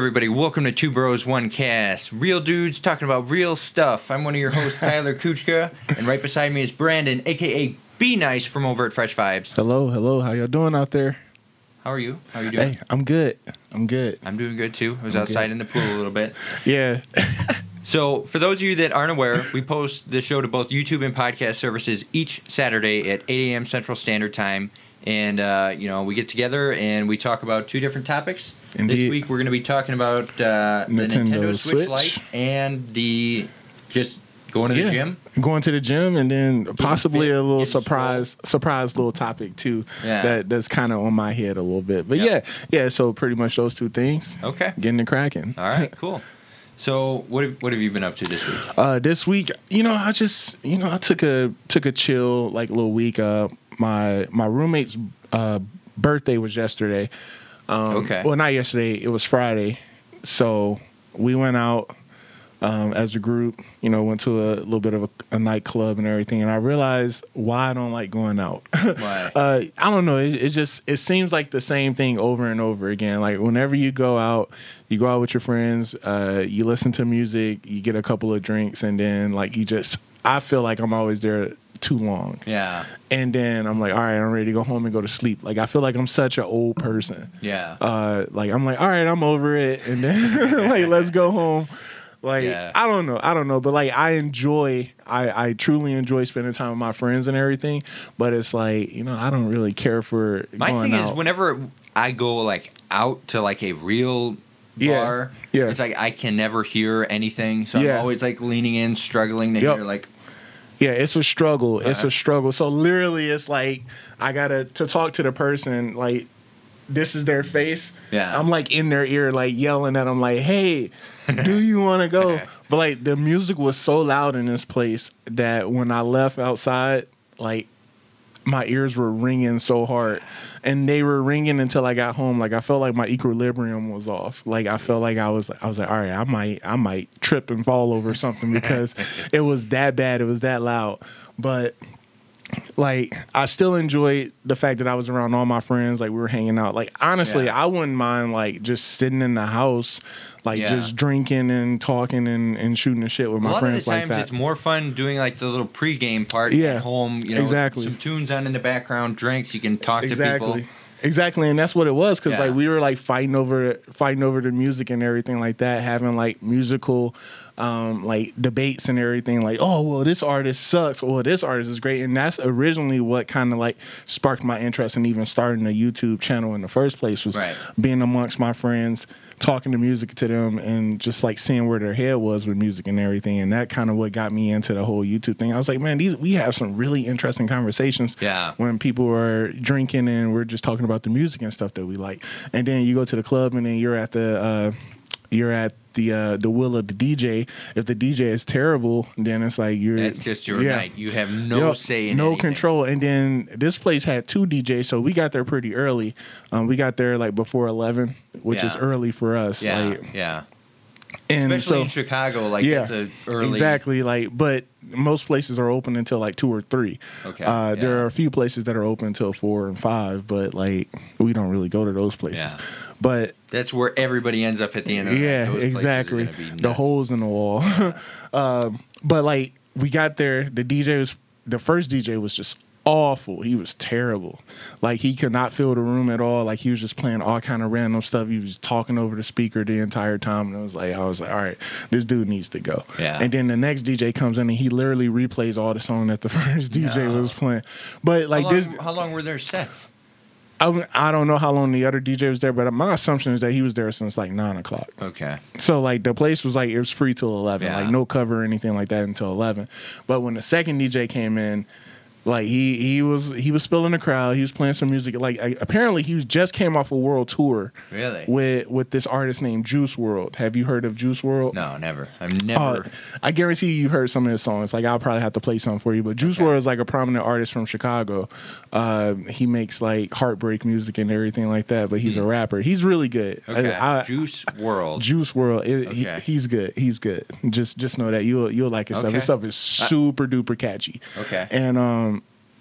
Hello, everybody. Welcome to Two Bros One Cast. Real dudes talking about real stuff. I'm one of your hosts, Tyler Kuchka, and right beside me is Brandon, aka Be Nice from over at Fresh Vibes. Hello, hello. How y'all doing out there? How are you? How are you doing? Hey, I'm good. I'm good. I'm doing good too. I was I'm outside good. in the pool a little bit. Yeah. So, for those of you that aren't aware, we post the show to both YouTube and podcast services each Saturday at 8 a.m. Central Standard Time. And, uh, you know, we get together and we talk about two different topics. This week, we're going to be talking about uh, the Nintendo Nintendo Switch, Switch. Lite and the just going to the gym. Going to the gym and then possibly fit, a little getting surprise surprise little topic too. Yeah. That that's kind of on my head a little bit. But Yep. yeah, yeah, so pretty much those two things. Okay. Getting it cracking. All right, cool. So, what have, what have you been up to this week? Uh, this week, you know, I just, you know, I took a took a chill like little week. Uh, my my roommate's uh, birthday was yesterday. Um, Okay. Well, not yesterday. It was Friday. So we went out um, as a group. You know, went to a little bit of a, a nightclub and everything. And I realized why I don't like going out. Why? uh, I don't know. It, it just it seems like the same thing over and over again. Like whenever you go out, you go out with your friends, uh, you listen to music, you get a couple of drinks, and then like you just. I feel like I'm always there too long, Yeah, and then I'm like, all right, I'm ready to go home and go to sleep. Like I feel like I'm such an old person. yeah. Uh, like I'm like, all right, I'm over it, and then like let's go home. Like Yeah. I don't know, I don't know, but like I enjoy, I I truly enjoy spending time with my friends and everything. But it's like you know, I don't really care for My thing out. is, whenever I go like out to like a real Yeah, bar, yeah. it's like I can never hear anything. So Yeah. I'm always like leaning in, struggling to Yep. hear like, Yeah, it's a struggle. It's a struggle. So literally, it's like I gotta to talk to the person. Like this is their face. Yeah. I'm like in their ear, like yelling at them, like, "Hey, do you want to go?" But like the music was so loud in this place that when I left outside, like my ears were ringing so hard. And they were ringing until I got home. Like I felt like my equilibrium was off. Like I felt like I was I was like all right I might I might trip and fall over something because it was that bad. It was that loud. But like I still enjoyed the fact that I was around all my friends like we were hanging out like honestly Yeah. I wouldn't mind like just sitting in the house like Yeah. just drinking and talking and, and shooting the shit with my lot of the friends like times that it's more fun doing like the little pregame part Yeah, at home. You know, exactly. Some tunes on in the background, drinks. You can talk to people. exactly and that's what it was because Yeah. like we were like fighting over fighting over the music and everything like that having like musical um like debates and everything like oh well this artist sucks or this artist is great and that's originally what kind of like sparked my interest in even starting a youtube channel in the first place was Right. being amongst my friends talking to music to them and just like seeing where their head was with music and everything and that kind of what got me into the whole youtube thing i was like man these we have some really interesting conversations Yeah. when people are drinking and we're just talking about the music and stuff that we like and then you go to the club and then you're at the uh you're at the uh the will of the dj if the dj is terrible then it's like you're That's just your yeah. night. You have no Yep, say in no anything. control. And then this place had two DJs, so we got there pretty early. Um, we got there like before eleven, which is early for us. Yeah, like, yeah. and Especially so in Chicago, like yeah, it's a early. exactly. Like, but most places are open until like two or three. Okay, Uh, There are a few places that are open until four and five, but like we don't really go to those places. But That's where everybody ends up at the end of the night. yeah, Those exactly. The holes in the wall. um, but like we got there, the DJ was the first DJ was just awful. He was terrible. Like he could not fill the room at all. Like he was just playing all kind of random stuff. He was talking over the speaker the entire time, and I was like, I was like, all right, this dude needs to go. Yeah. And then the next DJ comes in and he literally replays all the song that the first DJ No. was playing. But like how long, this, how long were their sets? I, I don't know how long the other DJ was there, but my assumption is that he was there since like nine o'clock. Okay. So like the place was like it was free till eleven, Yeah. like no cover or anything like that until eleven. But when the second DJ came in, like he he was he was filling the crowd. He was playing some music. Like I, apparently he was just came off a world tour Really? with with this artist named Juice WRLD. Have you heard of Juice WRLD? No, never. I've never. Uh. I guarantee you, you've heard some of his songs. Like I'll probably have to play some for you. But Juice Okay. WRLD is like a prominent artist from Chicago. Uh, he makes like heartbreak music and everything like that. But he's a rapper. He's really good. Hmm. okay. I- I- Juice WRLD. Juice WRLD, it, Okay. he, he's good. He's good. Just just know that you'll you'll like his stuff. His stuff is super duper catchy. Okay. And um,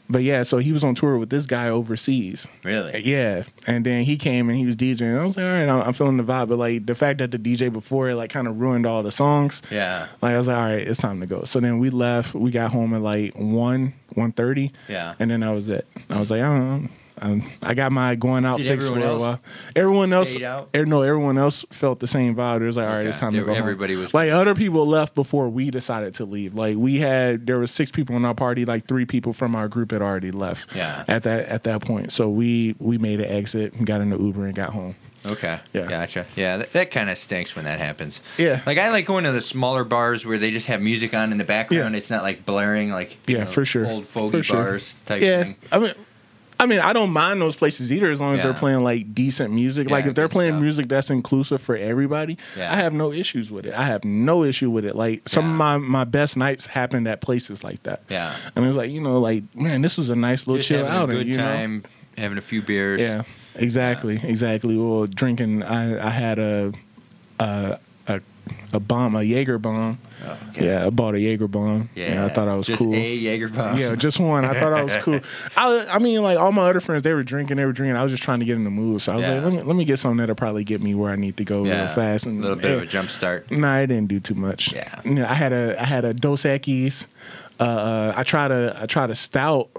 but yeah, so he was on tour with this guy overseas. Really? Uh, yeah, and then he came and he was DJing. I was like, all right, I'm, I'm feeling the vibe. But like the fact that the DJ before it like kind of ruined all the songs. Yeah. Like I was like, all right, it's time to go. So then we left. We got home at like one, one thirty. Yeah. And then that was it. I was like, I don't know. Um, I got my going out Did fixed for a while. Everyone else, er, no, everyone else felt the same vibe. It was like, all right, Okay. it's time They- to go. home. everybody was- like other people left before we decided to leave. Like we had, there was six people in our party. Like three people from our group had already left. Yeah. At that at that point, so we we made an exit, and got in the Uber, and got home. Okay. Yeah. Gotcha. Yeah, that, that kind of stinks when that happens. Yeah. Like I like going to the smaller bars where they just have music on in the background. Yeah. It's not like blaring like Yeah, know, for sure. old fogey For sure. bars type yeah, thing. I mean. I mean, I don't mind those places either as long as they're playing like decent music. like if they're playing stuff. music that's inclusive for everybody, Yeah. I have no issues with it. I have no issue with it. Like some of my my best nights happened at places like that. Yeah. And it was like, you know, like, man, this was a nice little Just chill having outing. a good you know? having a few beers. Yeah, exactly, exactly. Well, drinking, I I had a a a, bomb, a Jaeger bomb. Oh, okay. Yeah, I bought a Jaeger bomb. Yeah. I thought I was just cool. a Jaeger bomb. Yeah, just one. I thought I was cool. I, I mean, like all my other friends, they were drinking, they were drinking. I was just trying to get in the mood. So I was Yeah. like, let me let me get something that'll probably get me where I need to go Yeah. real fast. And a little bit of eh, a jump start. Nah, it didn't do too much. Yeah. You know, I had a I had a Dos Equis. Uh, uh, I tried a I tried a stout.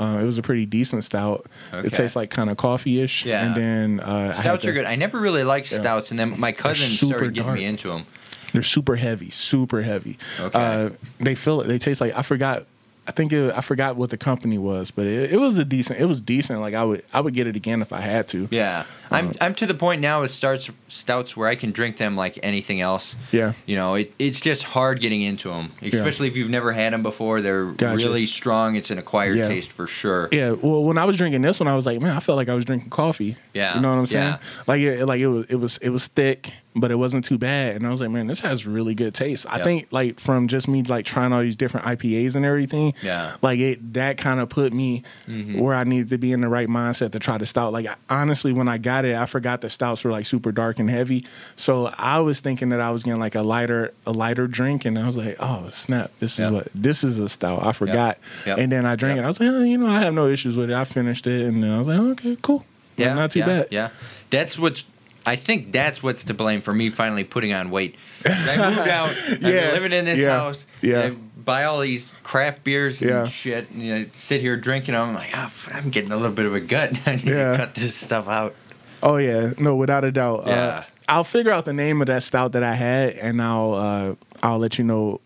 Uh, it was a pretty decent stout. Okay. It tastes like kind of coffee ish. Yeah. And then uh, I Stouts the- are good. I never really liked Yeah. stouts, and then my cousin started getting dark. me into them. They're super heavy, super heavy. Okay. Uh, they feel it. They taste like I forgot. I think it, I forgot what the company was, but it, it was a decent. It was decent. Like I would I would get it again if I had to. Yeah, I'm I'm to the point now with starts stouts where I can drink them like anything else. Yeah. You know, it, it's just hard getting into them, especially if you've never had them before. They're Gotcha. really strong. It's an acquired Yeah. taste for sure. Yeah, well, when I was drinking this one, I was like, man, I felt like I was drinking coffee. Yeah, you know what I'm saying? yeah. Like, it, like it was, it was, it was thick, but it wasn't too bad. And I was like, man, this has really good taste. I Yeah. think like from just me like trying all these different IPAs and everything. Yeah. like it that kind of put me Mhm. where I needed to be in the right mindset to try to stout. Like honestly, when I got it, I forgot the stouts were like super dark and heavy. So I was thinking that I was getting like a lighter, a lighter drink, and I was like, oh snap, this is what this is a stout. I forgot. Yep. And then I drank Yep. it. I was like, oh, you know, I have no issues with it. I finished it, and then I was like, okay, cool. Yeah, not too yeah, bad. Yeah, that's what's. I think that's what's to blame for me finally putting on weight. I moved out. I've been Yeah, living in this yeah, house. yeah. and I buy all these craft beers and Yeah. shit. And, you know, sit here drinking. them. I'm like, oh, I'm getting a little bit of a gut. I need Yeah. to cut this stuff out. Oh yeah, no, without a doubt. Yeah. Uh, I'll figure out the name of that stout that I had, and I'll uh, I'll let you know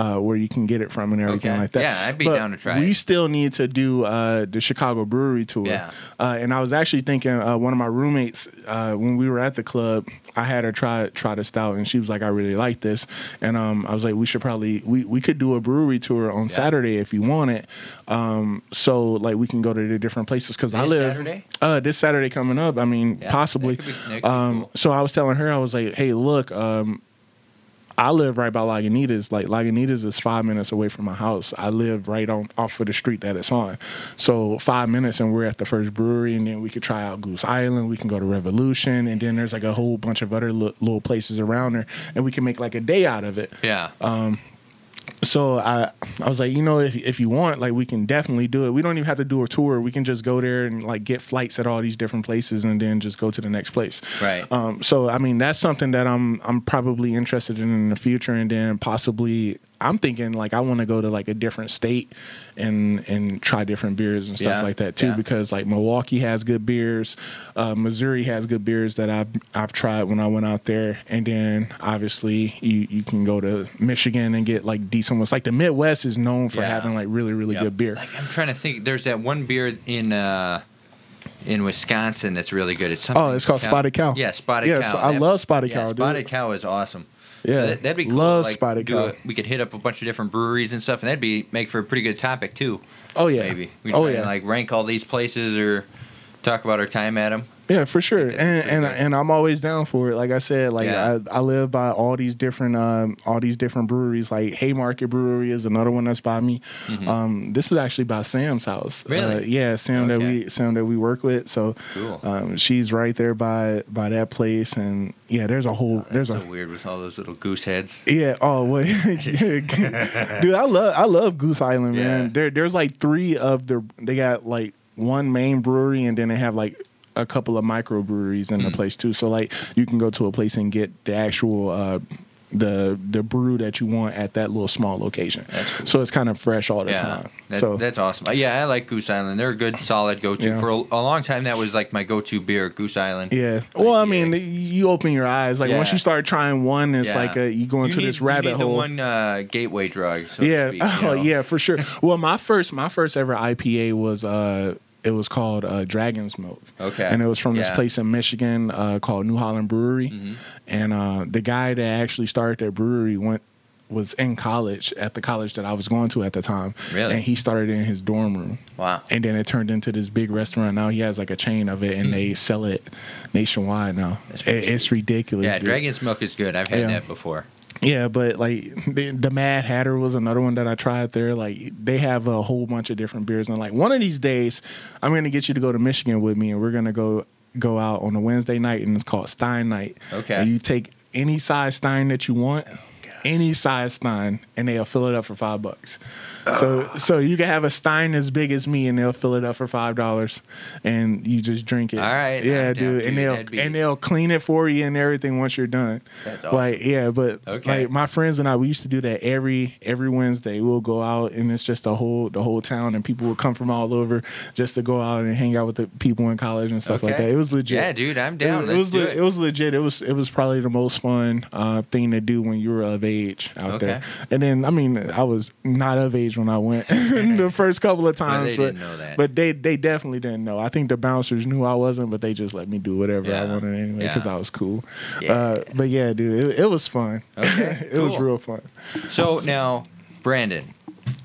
uh, where you can get it from and everything Okay. like that. Yeah, I'd be But down to try We it. still need to do uh, the Chicago Brewery tour. Yeah. Uh, and I was actually thinking uh, one of my roommates uh, when we were at the club, I had her try try the stout, and she was like, "I really like this," and um, I was like, "We should probably we we could do a brewery tour on Saturday if you want it." Um, so like we can go to the different places because I live Saturday? uh this Saturday coming up. I mean, Yeah, possibly. that could be- that could be um, cool. so I was telling her, I was like, "Hey, look, um, I live right by Lagunitas. Like Lagunitas is five minutes away from my house. I live right on off of the street that it's on. So five minutes, and we're at the first brewery, and then we could try out Goose Island. We can go to Revolution, and then there's like a whole bunch of other li- little places around there, and we can make like a day out of it. Yeah. Um, So I I was like, you know, if if you want, like we can definitely do it. We don't even have to do a tour. We can just go there and like get flights at all these different places and then just go to the next place. Right. Um so I mean that's something that I'm I'm probably interested in in the future and then possibly I'm thinking like I want to go to like a different state and and try different beers and stuff Yeah, like that too yeah. because like Milwaukee has good beers, uh, Missouri has good beers that I've I've tried when I went out there, and then obviously you you can go to Michigan and get like decent ones. Like the Midwest is known for Yeah. having like really really Yep. good beer. Like I'm trying to think. There's that one beer in uh, in Wisconsin that's really good. It's something Oh, it's called Spotted Cow. Yeah, Spotted Yeah, Cow. Sp- I That- love Spotted yeah, Cow, dude. Spotted Cow is awesome. Yeah, so that, that'd be cool. love like, Spotted do Cow. a- we could hit up a bunch of different breweries and stuff, and that'd be make for a pretty good topic too. Oh yeah, Maybe we oh yeah, and, like rank all these places or talk about our time at them. Yeah, for sure, and and good. and I'm always down for it. Like I said, like Yeah. I, I live by all these different um all these different breweries. Like Haymarket Brewery is another one that's by me. Um, this is actually by Sam's house. Mm-hmm. Really? Uh, yeah, Sam that we Sam that we work with. So Cool. um, she's right there by by that place, and yeah, there's a whole That's there's so a weird with all those little goose heads. yeah. Oh wait, dude, I love I love Goose Island, Yeah. man. There there's like three of the they got like one main brewery, and then they have like a couple of microbreweries in Hmm. the place too. So like you can go to a place and get the actual. Uh, the the brew that you want at that little small location, cool. so it's kind of fresh all the Yeah, time. that, so that's awesome. Uh, Yeah, I like Goose Island. They're a good, solid go-to. Yeah. For a, a long time, that was like my go-to beer, Goose Island. yeah. Well, I yeah. mean, you open your eyes. Like once you start trying one, it's Yeah. like a, you go into need- this rabbit you hole. The one uh, gateway drug. So to yeah. speak, you oh know? yeah, for sure. Well, my first my first ever IPA was uh it was called uh, Dragon's Milk. Okay. And it was from this place in Michigan uh, called New Holland Brewery. Mhm. And uh, the guy that actually started that brewery went was in college at the college that I was going to at the time. Really? And he started in his dorm room. Wow. And then it turned into this big restaurant. Now he has like a chain of it, and they sell it nationwide now. It- it's ridiculous. Yeah, dude. Dragon's Milk is good. I've had Yeah. that before. Yeah, but like the, the Mad Hatter was another one that I tried there. Like they have a whole bunch of different beers, and like one of these days, I'm gonna get you to go to Michigan with me, and we're gonna go go out on a Wednesday night, and it's called Stein Night. Okay. And you take any size Stein that you want, oh, any size Stein, and they'll fill it up for five bucks. So so you can have a Stein as big as me, and they'll fill it up for five dollars, and you just drink it. All right, yeah, dude, and they'll be- and they'll clean it for you and everything once you're done. That's awesome. Like yeah, but Okay. like my friends and I, we used to do that every every Wednesday. We'll go out and it's just the whole the whole town, and people would come from all over just to go out and hang out with the people in college and stuff like that. It was legit. Yeah, dude, I'm down. It, Let's was do le- it. it was legit. It was it was probably the most fun uh, thing to do when you were of age out Okay. there. And then I mean, I was not of age when I went the first couple of times, they but didn't know that. but they they definitely didn't know. I think the bouncers knew I wasn't, but they just let me do whatever I wanted anyway because Yeah. I was cool. Yeah. Uh, but yeah, dude, it, it was fun. Okay, it was real fun. So now, Brandon,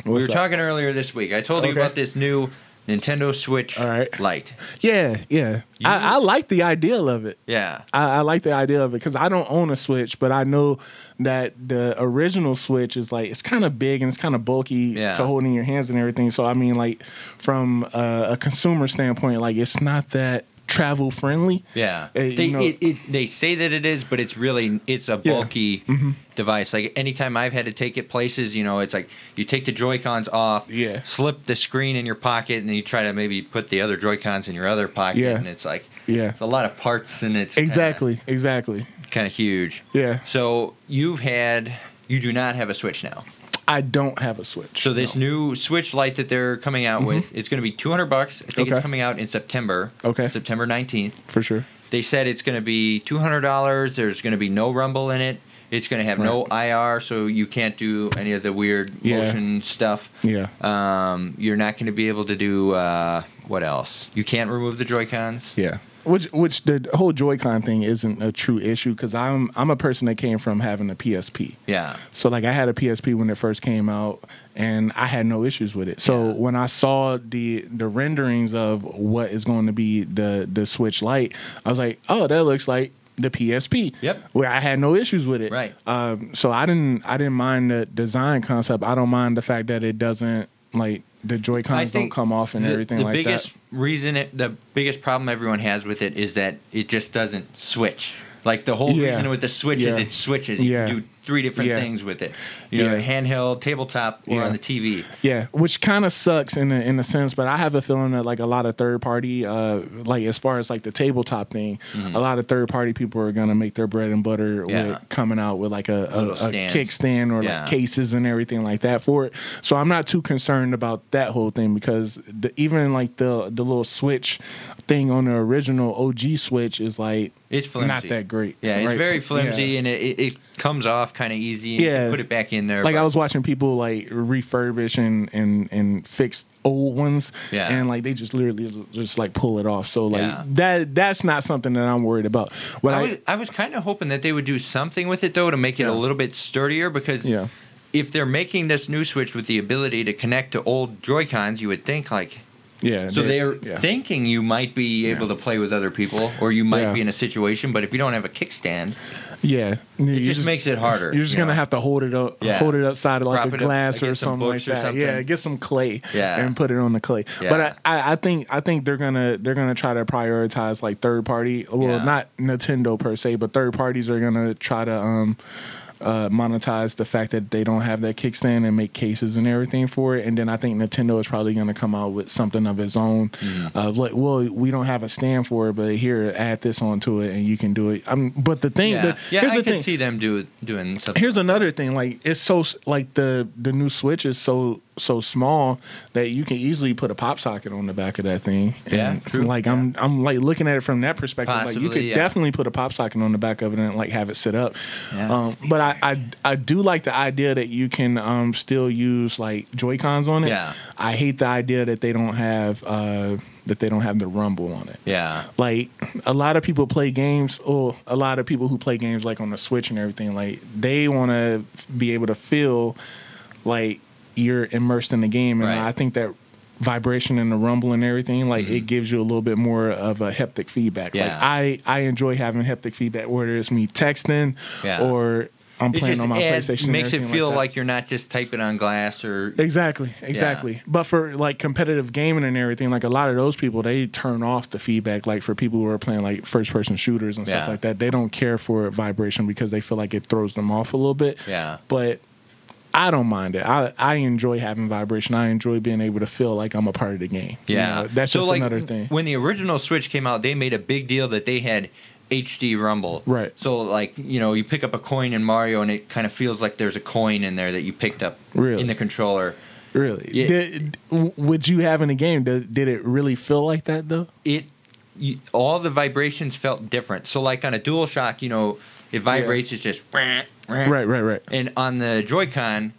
we were up? talking earlier this week. I told you about this new Nintendo Switch All right. Lite. Yeah, yeah. You- I, I like the idea of it. Yeah. I, I like the idea of it because I don't own a Switch, but I know that the original Switch is like it's kind of big and it's kind of bulky Yeah. to hold in your hands and everything. So I mean, like from a, a consumer standpoint, like it's not that travel friendly. Yeah, Uh, they know- it, it, they say that it is, but it's really it's a Yeah. bulky Mm-hmm. device. Like anytime I've had to take it places, you know, it's like you take the Joy Cons off, Yeah. slip the screen in your pocket, and then you try to maybe put the other Joy Cons in your other pocket, Yeah. and it's like Yeah, it's a lot of parts, and it's exactly, exactly. kind of huge. Yeah, So you've had you do not have a Switch now. I don't have a Switch. So this no. new Switch Lite that they're coming out with, it's going to be 200 bucks. I think Okay. it's coming out in September. Okay. September 19th. for sure. They said it's going to be two hundred dollars. There's going to be no rumble in it. It's going to have no IR, so you can't do any of the weird Yeah. motion stuff. Yeah, Um, you're not going to be able to do uh, what else? You can't remove the Joy Cons. yeah. Which which the whole Joy-Con thing isn't a true issue because I'm I'm a person that came from having a PSP. Yeah, So like I had a PSP when it first came out and I had no issues with it. So Yeah. when I saw the the renderings of what is going to be the the Switch Lite, I was like, "Oh, that looks like the PSP." Yep. Where I had no issues with it. Right. Um, so I didn't I didn't mind the design concept. I don't mind the fact that it doesn't like the Joy Cons don't come off and the, everything the like biggest that. reason, it, the biggest problem everyone has with it is that it just doesn't switch. Like the whole Yeah. reason with the Switch is it switches. You Yeah. do three different Yeah. things with it. You know, Yeah. handheld, tabletop, or Yeah. on the TV. Yeah, which kind of sucks in a, in a sense, but I have a feeling that like a lot of third party, uh, like as far as like the tabletop thing, a lot of third party people are gonna make their bread and butter Mm-hmm. With coming out with like a, a, a kickstand or like cases and everything like that for it. So I'm not too concerned about that whole thing because the, even like the the little switch thing on the original OG switch is like It's flimsy. not that great. Yeah, it's very flimsy Yeah. and it, it, it comes off kind of easy. And Yeah. put it back in there. like I was watching people like refurbish and and and fix old ones, Yeah. and like they just literally just like pull it off. So like Yeah. that that's not something that I'm worried about. What I I, was, I was kind of hoping that they would do something with it though to make it Yeah. a little bit sturdier because yeah if they're making this new Switch with the ability to connect to old Joy Cons, you would think like Yeah. So they- they're yeah. thinking you might be able to play with other people, or you might Yeah. be in a situation. But if you don't have a kickstand, Yeah, it just, makes it harder. You're just you gonna know? have to hold it up, Yeah. hold it upside of like Prop a up, glass like, or something like that. something. Yeah, get some clay Yeah. and put it on the clay. Yeah. But I, I, I think I think they're gonna they're gonna try to prioritize like third party. Well, Yeah. not Nintendo per se, but third parties are gonna try to um uh, monetize the fact that they don't have that kickstand and make cases and everything for it. And then I think Nintendo is probably going to come out with something of its own. Mm-hmm. Of like, well, we don't have a stand for it, but here, add this onto it, and you can do it. Um, but the thing, Yeah, the, yeah, here's I the could thing. see them do doing something. Here's another thing, like it's so like the the new Switch is so so small that you can easily put a pop socket on the back of that thing. Yeah, And, true. Like I'm I'm like looking at it from that perspective. like you could yeah. definitely put a pop socket on the back of it and like have it sit up. Yeah. Um, but I, I I do like the idea that you can um still use like Joy Cons on it. Yeah. I hate the idea that they don't have uh that they don't have the rumble on it yeah, like a lot of people play games or a lot of people who play games like on the switch and everything like they want to be able to feel like you're immersed in the game and Right. i think that vibration and the rumble and everything like it gives you a little bit more of a haptic feedback Mm-hmm. Yeah. like i i enjoy having haptic feedback whether it's me texting Yeah. or i'm it playing on my adds- playstation and makes it feel that. like, you're not just typing on glass or Exactly, exactly. But for like competitive gaming and everything, like a lot of those people, they turn off the feedback. Like for people who are playing like first person shooters and Yeah. stuff like that, they don't care for vibration because they feel like it throws them off a little bit. yeah. But I don't mind it. I I enjoy having vibration. I enjoy being able to feel like I'm a part of the game. You Yeah, know, that's So, just like, another thing. When the original Switch came out, they made a big deal that they had HD Rumble. Right. So like you know, you pick up a coin in Mario, and it kind of feels like there's a coin in there that you picked up Really? in the controller. Really, Yeah. did, would you have in the game? Did, did it really feel like that though? It you, all the vibrations felt different. So like on a DualShock, you know, it vibrates. It's just Right, right, right. And on the Joy-Con,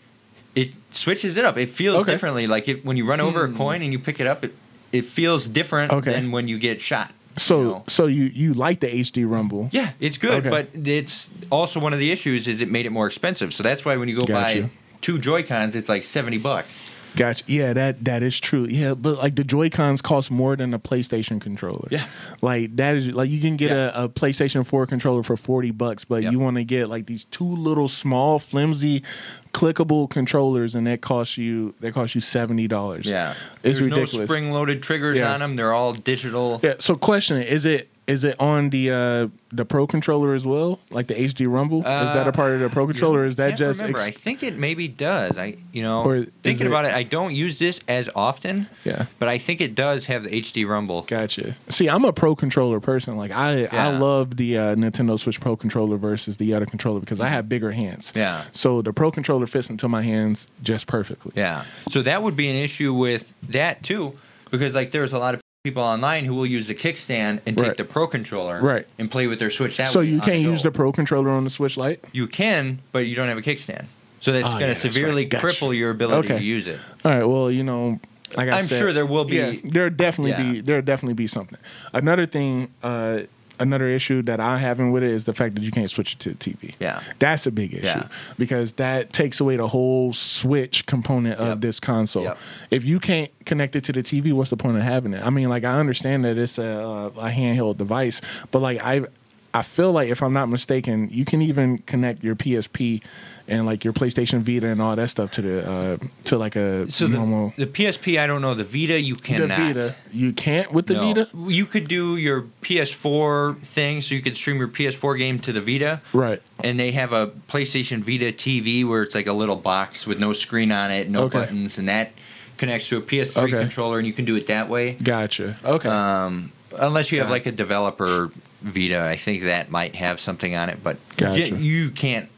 it switches it up. It feels Okay. differently. Like if, when you run over a hmm. coin and you pick it up, it it feels different Okay. than when you get shot. So you know? so you you like the HD rumble? Yeah, it's good, Okay. but it's also one of the issues is it made it more expensive. So that's why when you go Gotcha. buy two Joy Cons, it's like seventy bucks. Gotcha. Yeah, that that is true. Yeah, but like the Joy Cons cost more than a PlayStation controller. Yeah. like that is like you can get Yeah. a, a PlayStation Four controller for forty bucks, but Yep. you want to get like these two little small flimsy clickable controllers, and that costs you that costs you seventy dollars. Yeah, it's there's ridiculous. no spring-loaded triggers Yeah. on them. They're all digital. Yeah. So, question: Is it is it on the uh the Pro controller as well, like the HD Rumble? is that a part of the Pro controller? or is that just remember. ex- I think it maybe does. I you know Or thinking it- about it, I don't use this as often, yeah? but I think it does have the HD Rumble. Gotcha. See, I'm a pro controller person. Like I, I love the uh, Nintendo Switch Pro controller versus the other controller because I have bigger hands. Yeah. So the Pro controller fits into my hands just perfectly. Yeah. So that would be an issue with that too, because like there's a lot of people online who will use the kickstand and take Right. the Pro controller Right. and play with their Switch that So way you can't use the Pro controller on the Switch Lite. You can, but you don't have a kickstand. So that's Oh, going to that's severely right. Gotcha. cripple your ability Okay. to use it. All right. Well, you know, like I I'm said, sure there will be- Yeah, there definitely Yeah. be there definitely be something. Another thing, uh, another issue that I having with it is the fact that you can't switch it to the TV. Yeah. That's a big issue Yeah. because that takes away the whole switch component of Yep. this console. Yep. If you can't connect it to the TV, what's the point of having it? I mean, like I understand that it's a, uh, a handheld device, but like I, I feel like if I'm not mistaken, you can even connect your PSP and like your PlayStation Vita and all that stuff to the uh, to like a So normal. the, the PSP, I don't know. The Vita, you cannot. The. Vita, you can't with the No. Vita, You could do your PS4 thing, so you could stream your PS4 game to the Vita. right? and they have a PlayStation Vita TV where it's like a little box with no screen on it, no Okay. buttons, and that connects to a PS3 Okay. controller, and you can do it that way. Gotcha. Okay. Um, unless you have like a developer Vita, I think that might have something on it, but Gotcha. y- you can't.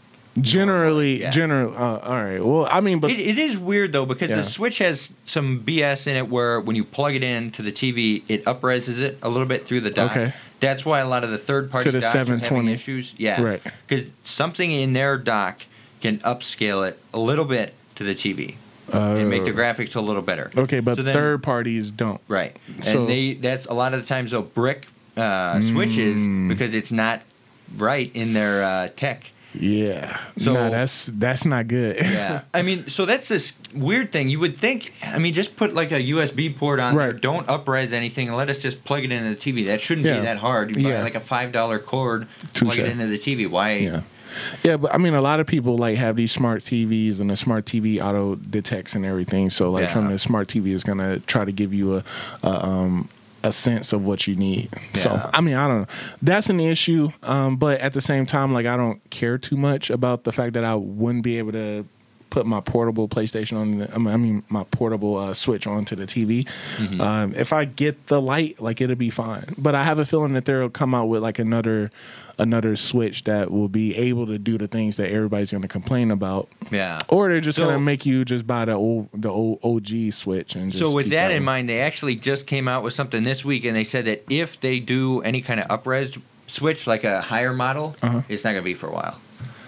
generally, yeah. general. Uh, all right. Well, I mean, but It, it is weird though because Yeah. the Switch has some BS in it where when you plug it into the TV, it upreses it a little bit through the dock. Okay. That's why a lot of the third party To the having 720. issues. Yeah. Right. Because something in their dock can upscale it a little bit to the TV and make the Uh, graphics a little better. Okay, but So then- third parties don't. Right. And So- they that's a lot of the times they'll brick uh, switches Mm. because it's not right in their uh, tech. Yeah. So- no, that's that's not good. Yeah, I mean, so that's this weird thing. You would think, I mean, just put like a USB port on there. Don't upres anything, and let us just plug it into the TV. That shouldn't Yeah. be that hard. You buy Yeah. like a five dollar cord, plug it into the TV. Why? Yeah. Yeah, but I mean, a lot of people like have these smart TVs, and the smart TV auto detects and everything. So, like, Yeah. from the smart TV is gonna try to give you a, a um a sense of what you need. So, I mean, I don't know. That's an issue, um, but at the same time, like, I don't care too much about the fact that I wouldn't be able to put my portable PlayStation on. The, I mean- I mean, my portable uh, Switch onto the TV. Mm-hmm. Um, if I get the light, like, it'll be fine. But I have a feeling that they'll come out with like another another Switch that will be able to do the things that everybody's going to complain about, Yeah. or they're just So- going to make you just buy the old the old OG Switch and just So with that going. in mind, they actually just came out with something this week, and they said that if they do any kind of upres switch, like a higher model, Uh-huh. it's not going to be for a while.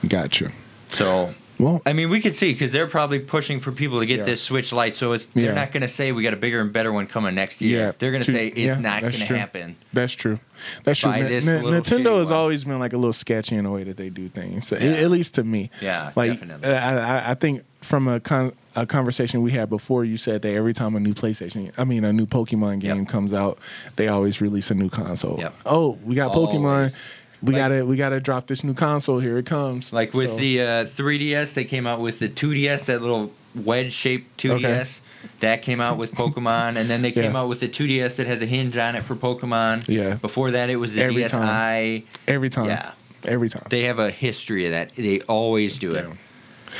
Gotcha. So Well, I mean, we could see because they're probably pushing for people to get Yeah. this Switch Lite. So it's they're Yeah. not going to say we got a bigger and better one coming next year. Yeah. They're going to say it's not going to happen. That's true. That's true. Buy N- N- Nintendo has one. always been like a little sketchy in the way that they do things. So, Yeah. at, least to me. Yeah, like definitely. uh, I, I- I think from a con- a conversation we had before, you said that every time a new PlayStation, I mean a new Pokemon game Yep. comes out, they always release a new console. Yep. Oh, we got Pokemon. We Like- gotta we gotta drop this new console. Here it comes. Like with So- the uh, 3DS, they came out with the 2DS, that little wedge shaped 2DS. That came out with Pokemon, and then they came Yeah. out with the 2DS that has a hinge on it for Pokemon. Yeah. Before that, it was the Every DSi. every time. Yeah. Every time. They have a history of that. They always do it. Yeah.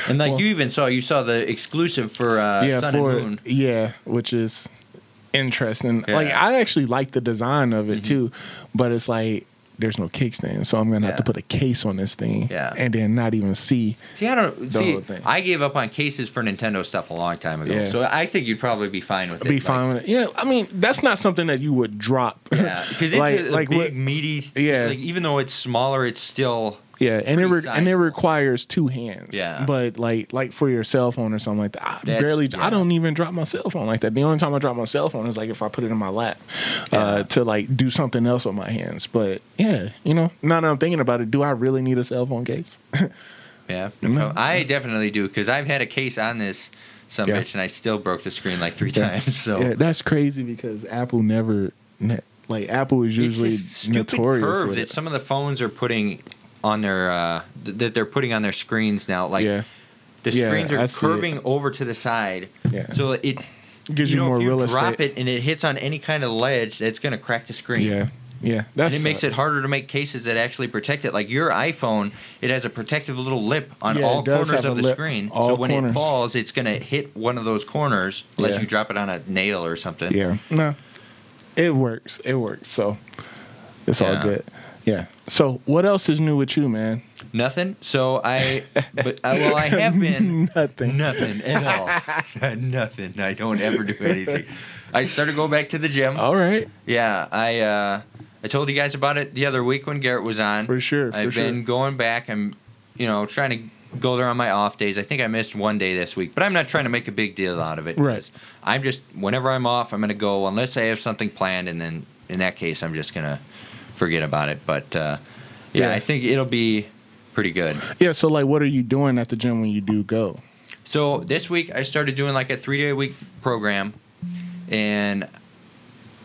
And like Well- you even saw, you saw the exclusive for uh, yeah, Sun for and Moon. yeah, which is interesting. Yeah. Like I actually like the design of it Mhm. too, but it's like there's no kickstand, so I'm gonna have to put a case on this thing, Yeah. and then not even see. See, I don't see. I gave up on cases for Nintendo stuff a long time ago, Yeah. so I think you'd probably be fine with it. Be like- fine with it. Yeah, I mean that's not something that you would drop. Yeah, because it's Like- a, a like big, what- meaty. Yeah. Like, even though it's smaller, it's still. Yeah, and it re- and it requires two hands. Yeah. but like like for your cell phone or something like that, I That's- barely. yeah. I don't even drop my cell phone like that. The only time I drop my cell phone is like if I put it in my lap Yeah. uh, to like do something else with my hands. But yeah, you know, now that I'm thinking about it, do I really need a cell phone case? Yeah, No. I definitely do because I've had a case on this some Yeah. bitch and I still broke the screen like three Yeah. times. So yeah, that's crazy because Apple never. Like Apple is usually stupid notorious curve that some of the phones are putting on their uh, th- that they're putting on their screens now. Like yeah, the Yeah, screens are curving over to the side, yeah, so it gives you, know, more if you real drop estate. it and it hits on any kind of ledge, it's going to crack the screen. Yeah, yeah, that's and it makes it harder to make cases that actually protect it. Like your iPhone, it has a protective little lip on Yeah, all corners of the lip, screen. so when corners. it falls, it's going to hit one of those corners unless you drop it on a nail or something. Yeah, no, it works. It works. So it's all good. Yeah. So what else is new with you, man? Nothing. So I, but uh, well, I have been Nothing. nothing at all. nothing. I don't ever do anything. I started going back to the gym. All right, Yeah, I uh, I told you guys about it the other week when Garrett was on. for sure. For I've sure. been going back. I'm, you know, trying to go there on my off days. I think I missed one day this week, but I'm not trying to make a big deal out of it. Right. I'm just whenever I'm off, I'm going to go unless I have something planned, and then in that case, I'm just going to forget about it. But uh, yeah, Yeah. I think it'll be pretty good. yeah. So like, what are you doing at the gym when you do go? So this week I started doing like a three day a week program, and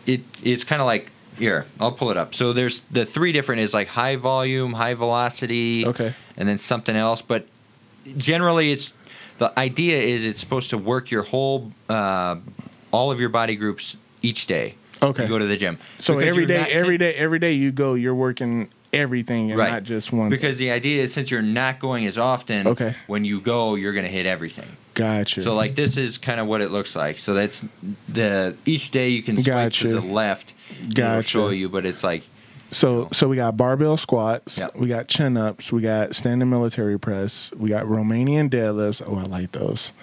it it's kind of like here I'll pull it up. So there's the three different is like high volume, high velocity, Okay. and then something else. But generally, it's the idea is it's supposed to work your whole uh, all of your body groups each day. Okay. You go to the gym. So Because every day, every day, every day you go, you're working everything and Right. not just one. Because the idea is since you're not going as often, Okay. when you go, you're going to hit everything. gotcha. So like this is kind of what it looks like. So that's the each day you can swipe Gotcha. to the left. and It'll show you, but it's like So so we got barbell squats, Yep. we got chin ups, we got standing military press, we got Romanian deadlifts. Oh, I like those.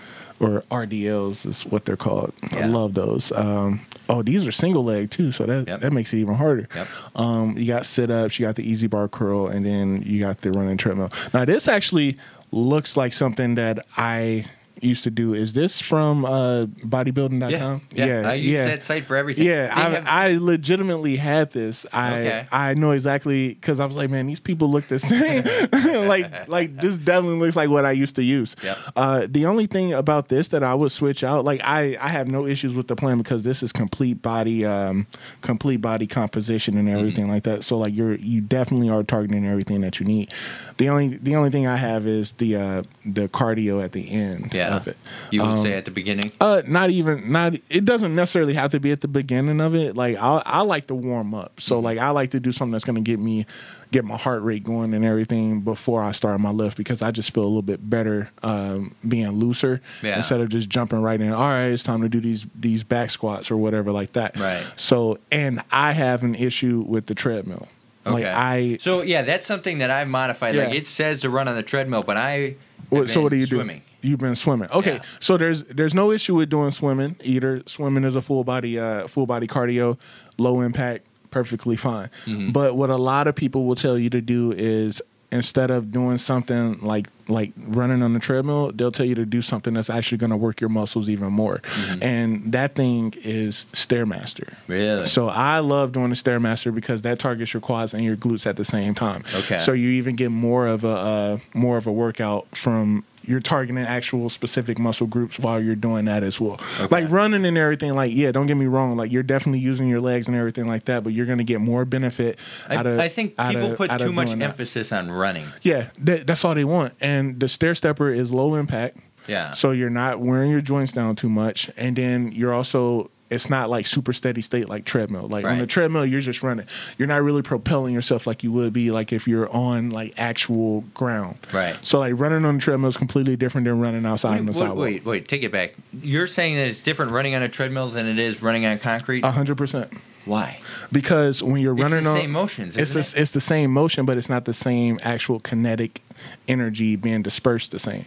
Or RDLs is what they're called. I love those. Um, oh, these are single leg too, so that Yep. that makes it even harder. Yep. Um, you got sit ups, you got the EZ bar curl, and then you got the running treadmill. Now this actually looks like something that I used to do. Is this from uh, bodybuilding.com? Yeah, yeah. I use that site for everything. Yeah, I, have- I legitimately had this. I Okay. I know exactly because I was like, man, these people look the same. like like this definitely looks like what I used to use. Yep. Uh, the only thing about this that I would switch out, like I I have no issues with the plan because this is complete body um complete body composition and Mm-hmm. everything like that. So like you're you definitely are targeting everything that you need. The only the only thing I have is the uh the cardio at the end Yeah. Of it. you would um, say at the beginning. Uh, not even not. It doesn't necessarily have to be at the beginning of it. Like I, I like to warm up. So Mm-hmm. like I like to do something that's gonna get me, get my heart rate going and everything before I start my lift because I just feel a little bit better um, being looser Yeah. instead of just jumping right in. All right, it's time to do these these back squats or whatever like that. Right. So and I have an issue with the treadmill. Like Okay. I. So yeah, that's something that I've modified. Like it says to run on the treadmill, but I. What, so what do you swimming. do? You've been swimming. Okay, Yeah. so there's there's no issue with doing swimming either. Swimming is a full body uh, full body cardio, low impact, perfectly fine. Mm-hmm. But what a lot of people will tell you to do is instead of doing something like like running on the treadmill, they'll tell you to do something that's actually going to work your muscles even more. Mm-hmm. And that thing is stairmaster. Really? So I love doing the stairmaster because that targets your quads and your glutes at the same time. Okay. So you even get more of a uh, more of a workout from you're targeting actual specific muscle groups while you're doing that as well. Okay. Like running and everything. Like yeah, don't get me wrong. Like you're definitely using your legs and everything like that, but you're gonna get more benefit. I, out of, I think people of- put too much doing that. emphasis on running. Yeah, that, that's all they want. And the stair stepper is low impact. Yeah. So you're not wearing your joints down too much, and then you're also it's not like super steady state like treadmill. Like on Right. the treadmill, you're just running. You're not really propelling yourself like you would be like if you're on like actual ground. Right. So like running on the treadmill is completely different than running outside on the Wait, sidewalk. wait, wait, take it back. You're saying that it's different running on a treadmill than it is running on concrete? A hundred percent. Why? Because when you're It's running the on same motions, it's the, it's the same motion, but it's not the same actual kinetic energy being dispersed the same.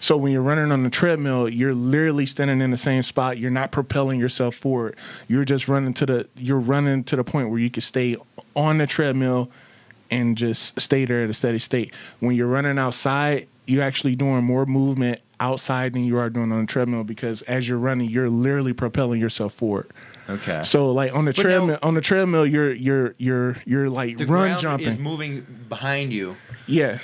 So when you're running on the treadmill, you're literally standing in the same spot. You're not propelling yourself forward. You're just running to the you're running to the point where you can stay on the treadmill and just stay there at a steady state. When you're running outside, you're actually doing more movement outside than you are doing on the treadmill because as you're running, you're literally propelling yourself forward. Okay. So like on the But now- treadmill, on the treadmill, you're you're you're you're like the run ground jumping. is moving behind you. yeah,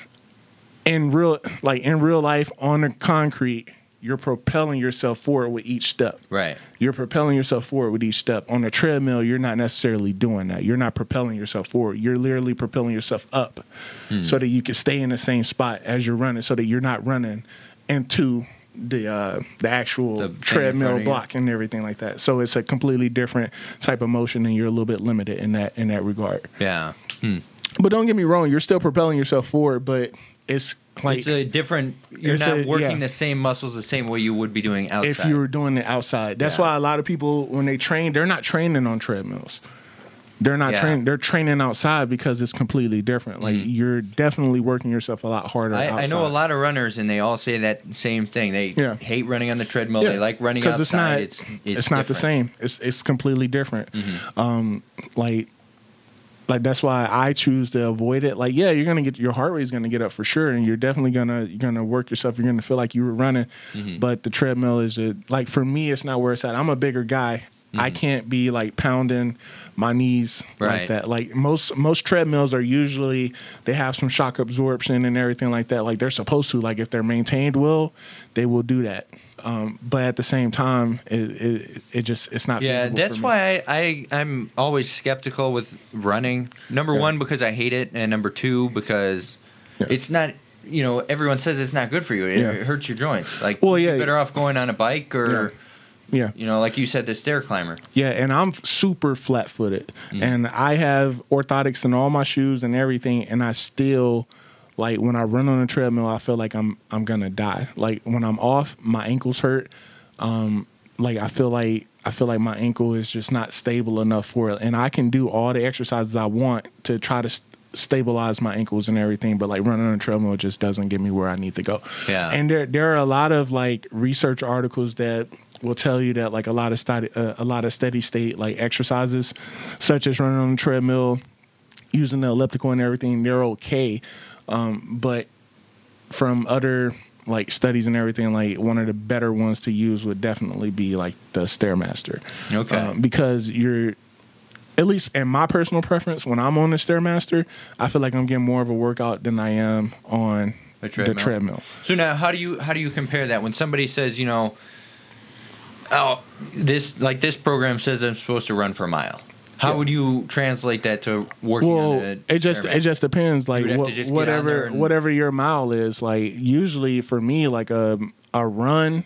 in real like in real life on the concrete, you're propelling yourself forward with each step. Right. You're propelling yourself forward with each step. On the treadmill, you're not necessarily doing that. You're not propelling yourself forward. You're literally propelling yourself up, Hmm. so that you can stay in the same spot as you're running, so that you're not running into the uh, the actual The in treadmill block and everything like that. So it's a completely different type of motion, and you're a little bit limited in that in that regard. Yeah. But don't get me wrong, you're still propelling yourself forward, but it's like it's a different. You're not a- working yeah. the same muscles the same way you would be doing outside. if you were doing it outside. That's Yeah. why a lot of people when they train, they're not training on treadmills. They're not Yeah. training. They're training outside because it's completely different. Like Mhm. you're definitely working yourself a lot harder. I, I know a lot of runners, and they all say that same thing. They Yeah. hate running on the treadmill. They like running outside. it's not. it's It's, it's, not the. Mm-hmm. same. It's it's completely different. Um, like like that's why I choose to avoid it. Like, yeah, you're gonna get your heart rate's gonna get up for sure, and you're definitely gonna you're gonna work yourself. You're gonna feel like you were running, Mm-hmm. but the treadmill is a, like for me, it's not where it's at. I'm a bigger guy. I can't be like pounding my knees Mm-hmm. Right. like that. Like most most treadmills are usually they have some shock absorption and everything like that. Like they're supposed to. Like if they're maintained well, they will do that. Um, but at the same time, it, it it just it's not. Yeah, feasible that's for me. why I, I I'm always skeptical with running. Number Yeah. one because I hate it, and number two because Yeah. it's not. You know, everyone says it's not good for you. It, Yeah. it hurts your joints. Like, Well, you're yeah. better off going on a bike or, Yeah. you know, like you said, the stair climber. Yeah, and I'm super flat footed. Mm. And I have orthotics in all my shoes and everything, and I still like when I run on a treadmill, I feel like I'm I'm gonna die. Like when I'm off, my ankles hurt. Um, like I feel like I feel like my ankle is just not stable enough for it, and I can do all the exercises I want to try to st- stabilize my ankles and everything, but like running on a treadmill just doesn't get me where I need to go. Yeah. and there there are a lot of like research articles that will tell you that like a lot of steady uh, a lot of steady state like exercises, such as running on a treadmill, using the elliptical and everything, they're okay, um, but from other like studies and everything, like one of the better ones to use would definitely be like the Stairmaster. Okay. Um, because you're at least in my personal preference, when I'm on the Stairmaster, I feel like I'm getting more of a workout than I am on The treadmill. the treadmill. So now, how do you how do you compare that when somebody says, you know, oh, this like this program says I'm supposed to run for a mile? How would you translate that to working on Well, a it just it just depends. Like would have what, to just on whatever and- whatever your mile is. Like usually for me, like a a run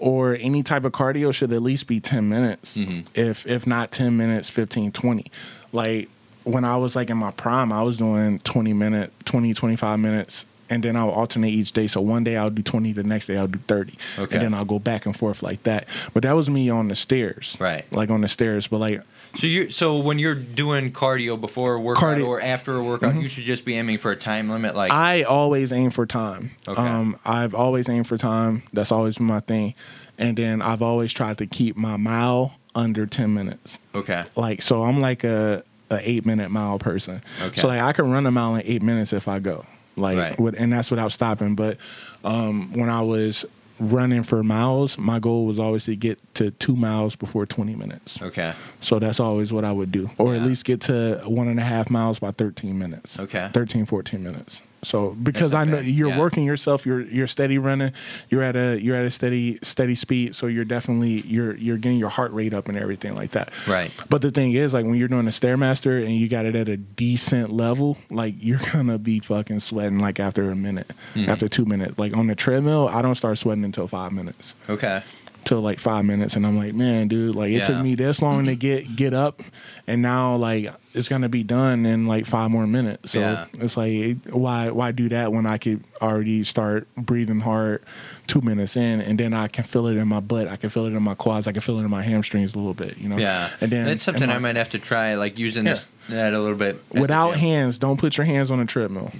or any type of cardio should at least be ten minutes. Mhm. If if not ten minutes, 15, 20. Like when I was like in my prime, I was doing 20 minute, 20, 25 minutes. And then I'll alternate each day. So one day I'll do 20, the next day I'll do 30. Okay. And then I'll go back and forth like that. But that was me on the stairs. Right. Like on the stairs. But like So you so when you're doing cardio before a workout Cardio- Mm-hmm. or after a workout, you should just be aiming for a time limit. Like I always aim for time. Okay. Um, I've always aimed for time. That's always been my thing. And then I've always tried to keep my mile under ten minutes. okay, Like so, I'm like a, a eight minute mile person. Okay. So like I can run a mile in eight minutes if I go. Like Right. with, and that's without stopping. But um, when I was running for miles, my goal was always to get to two miles before twenty minutes. okay, So that's always what I would do, or at least get to one and a half miles by 13 minutes. Okay. 13, 14 minutes. So because I know bad. you're Yeah. working yourself, you're you're steady running, you're at a you're at a steady steady speed, so you're definitely you're you're getting your heart rate up and everything like that. right. But the thing is, like when you're doing a stairmaster and you got it at a decent level, like you're gonna be fucking sweating like after a minute, Mhm. after two minutes. Like on the treadmill, I don't start sweating until five minutes Okay, till like five minutes and I'm like, man, dude, like it Yeah. took me this long to mm-hmm. get get up and now like it's gonna be done in like five more minutes. So Yeah. it's like why why do that when I could already start breathing hard two minutes in and then I can feel it in my butt, I can feel it in my quads, I can feel it in my hamstrings a little bit, you know? yeah. And then that's something and I might have to try, like using this that a little bit without hands, don't put your hands on a treadmill.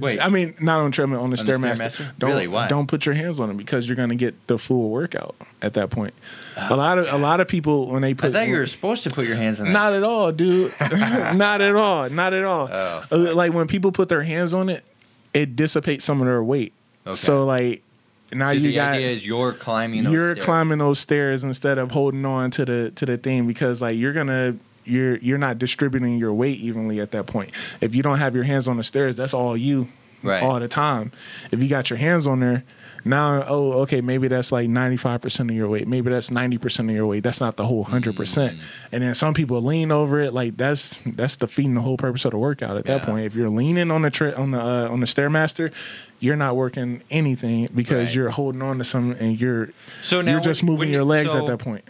Wait. I mean, not on treadmill, on the, On the stairmaster. Stairmaster? Don't Really? Why? don't put your hands on it because you're gonna get the full workout at that point. Oh, a lot of a lot of people when they I put thought you were supposed to put your hands on that. not at all, dude. not at all. Not at all. Oh, like when people put their hands on it, it dissipates some of their weight. Okay. So like now So you the got idea is you're climbing. Those you're stairs. climbing those stairs instead of holding on to the to the thing because like you're gonna you're you're not distributing your weight evenly at that point. If you don't have your hands on the stairs, that's all you Right. all the time. If you got your hands on there, now oh okay maybe that's like 95% of your weight maybe that's 90% of your weight that's not the whole 100% Mm. and then some people lean over it like that's that's defeating the whole purpose of the workout at that point if you're leaning on the tri- on the uh, on the stairmaster you're not working anything because Right. you're holding on to something and you're So now you're just moving you- your legs so at that point.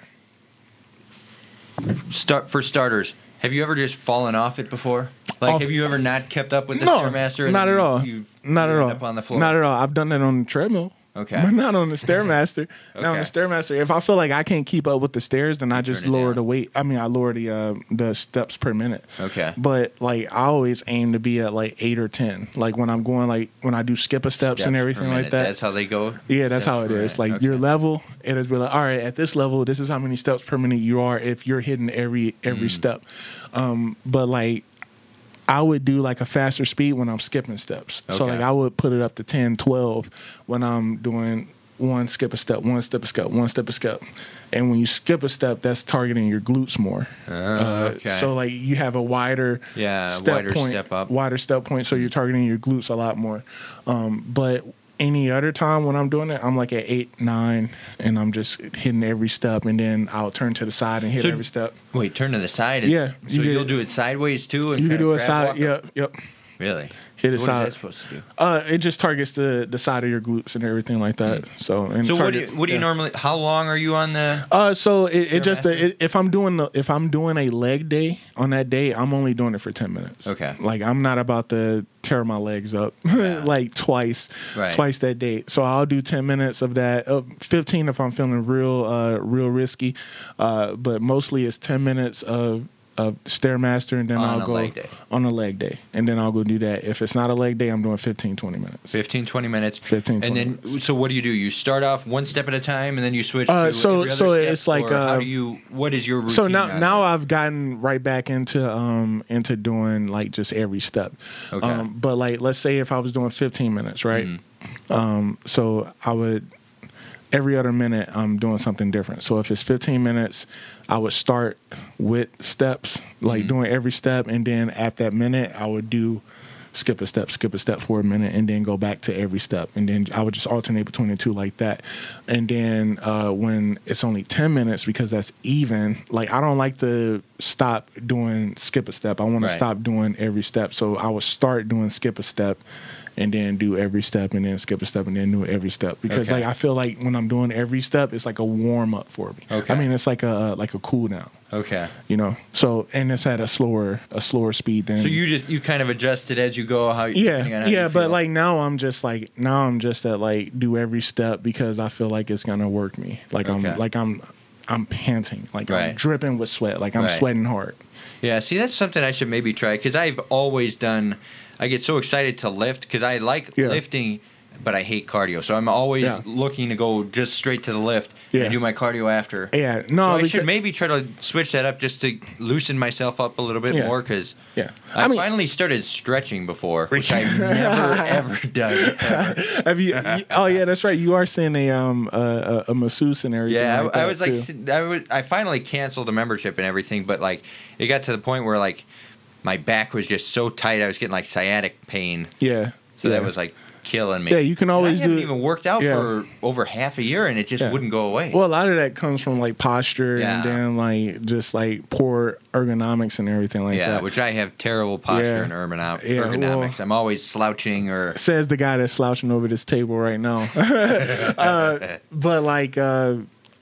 Start for starters. Have you ever just fallen off it before? Like, Off- have you ever not kept up with the No, stairmaster? not at all. You've Not at all. Up on the floor. Not at all. I've done that on the treadmill. Okay. But not on the stairmaster. Now on the stairmaster, if I feel like I can't keep up with the stairs, then I just lower down. the weight. I mean, I lower the uh, the steps per minute. Okay. But like I always aim to be at like eight or ten. Like when I'm going like when I do skip a steps, Steps and everything like that. That's how they go. Yeah, that's Steps how it is. per is. minute. Like your Okay. level, it is really all right. At this level, this is how many steps per minute you are if you're hitting every every Mm. step. Um, but like I would do like a faster speed when I'm skipping steps. So like I would put it up to 10, 12 when I'm doing one skip a step, one step a step, one step a step. And when you skip a step, that's targeting your glutes more. Oh, Uh, okay. So like you have a wider Yeah, step wider point, step up. wider step point. So you're targeting your glutes a lot more. Um, but any other time when I'm doing it, I'm like at eight, nine, and I'm just hitting every step, and then I'll turn to the side and hit So- every step. Wait, turn to the side. It's- Yeah, So you you get- will do it sideways too. And You can do a side. Yep, yep. Really. Hit it What is that supposed to do? Uh, it just targets the the side of your glutes and everything like that. So and Mm. So what do you what do you yeah. normally? How long are you on the? Uh, so it, it just it, if I'm doing the, if I'm doing a leg day on that day, I'm only doing it for ten minutes. Okay. Like I'm not about to tear my legs up Yeah. like twice, Right. twice that day. So I'll do ten minutes of that. Uh, Fifteen if I'm feeling real, uh, real risky. Uh, but mostly it's ten minutes of of stairmaster, and then On I'll a go on a leg day, and then I'll go do that. If it's not a leg day, I'm doing 15, 20 minutes. 15, 20 minutes. 15, And then, minutes. so what do you do? You start off one step at a time, and then you switch. Uh, to so- so it's like, or how uh, do you? What is your routine? so now now? I've gotten right back into um into doing like just every step. Okay. Um, but like let's say if I was doing 15 minutes, right? Mhm. Um, so I would every other minute I'm doing something different. So if it's 15 minutes, I would start with steps, like Mhm. doing every step, and then at that minute I would do skip a step, skip a step for a minute, and then go back to every step, and then I would just alternate between the two like that. And then uh, when it's only 10 minutes because that's even, like I don't like to stop doing skip a step. I want Right. to stop doing every step. So I would start doing skip a step and then do every step and then skip a step and then do every step because Okay. like I feel like when I'm doing every step it's like a warm up for me. Okay. I mean it's like a uh, like a cool down, Okay. you know. So and it's at a slower a slower speed than So you just you kind of adjust it as you go. How on yeah yeah you but like now i'm just like now i'm just at like do every step because i feel like it's gonna work me like Okay. i'm like i'm i'm panting like i'm dripping with sweat like i'm Right. sweating hard Yeah, see, that's something I should maybe try because I've always done. I get so excited to lift because I like Yeah. lifting, but I hate cardio. So I'm always Yeah. looking to go just straight to the lift Yeah. and do my cardio after. yeah no so I should maybe try to switch that up just to loosen myself up a little bit Yeah. more because yeah I, i mean finally started stretching before, which I've never ever done. ever. have you, oh yeah that's right you are seeing a um a, a, masseuse and everything Yeah, like I, I was like, too. si- I, was, I finally canceled the membership and everything, but like, it got to the point where like, my back was just so tight, I was getting like sciatic pain. yeah So yeah. that was like killing me. Yeah, you can And always I hadn't do- even worked out yeah. for over half a year, and it just Yeah. wouldn't go away. well a lot of that comes from like posture Yeah. and then like just like poor ergonomics and everything like that. yeah, which I have terrible posture and ergonom- Yeah, ergonomics. I'm always slouching or says the guy that's slouching over this table right now. uh, but like, uh,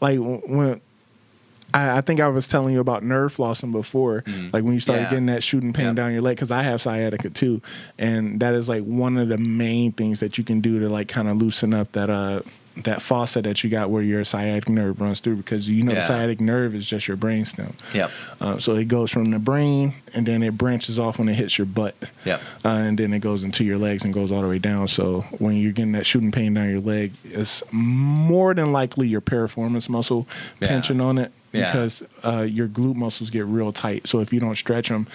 like when I, I think I was telling you about nerve flossing before, Mm. like when you started Yeah. getting that shooting pain Yep. down your leg, because I have sciatica too, and that is like one of the main things that you can do to like kind of loosen up that uh that fossa that you got where your sciatic nerve runs through because you know Yeah. the sciatic nerve is just your brainstem. yep, Uh, so it goes from the brain and then it branches off when it hits your butt yep, uh, and then it goes into your legs and goes all the way down. So when you're getting that shooting pain down your leg, it's more than likely your piriformis muscle Yeah. pinching on it Yeah. because uh, your glute muscles get real tight. So if you don't stretch them,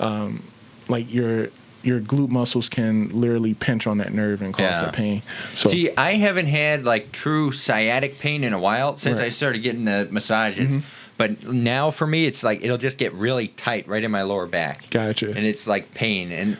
um, like your your glute muscles can literally pinch on that nerve and cause Yeah. that pain. So See, I haven't had like true sciatic pain in a while since I started getting the massages. Mhm. But now for me, it's like it'll just get really tight right in my lower back, gotcha. and it's like pain. And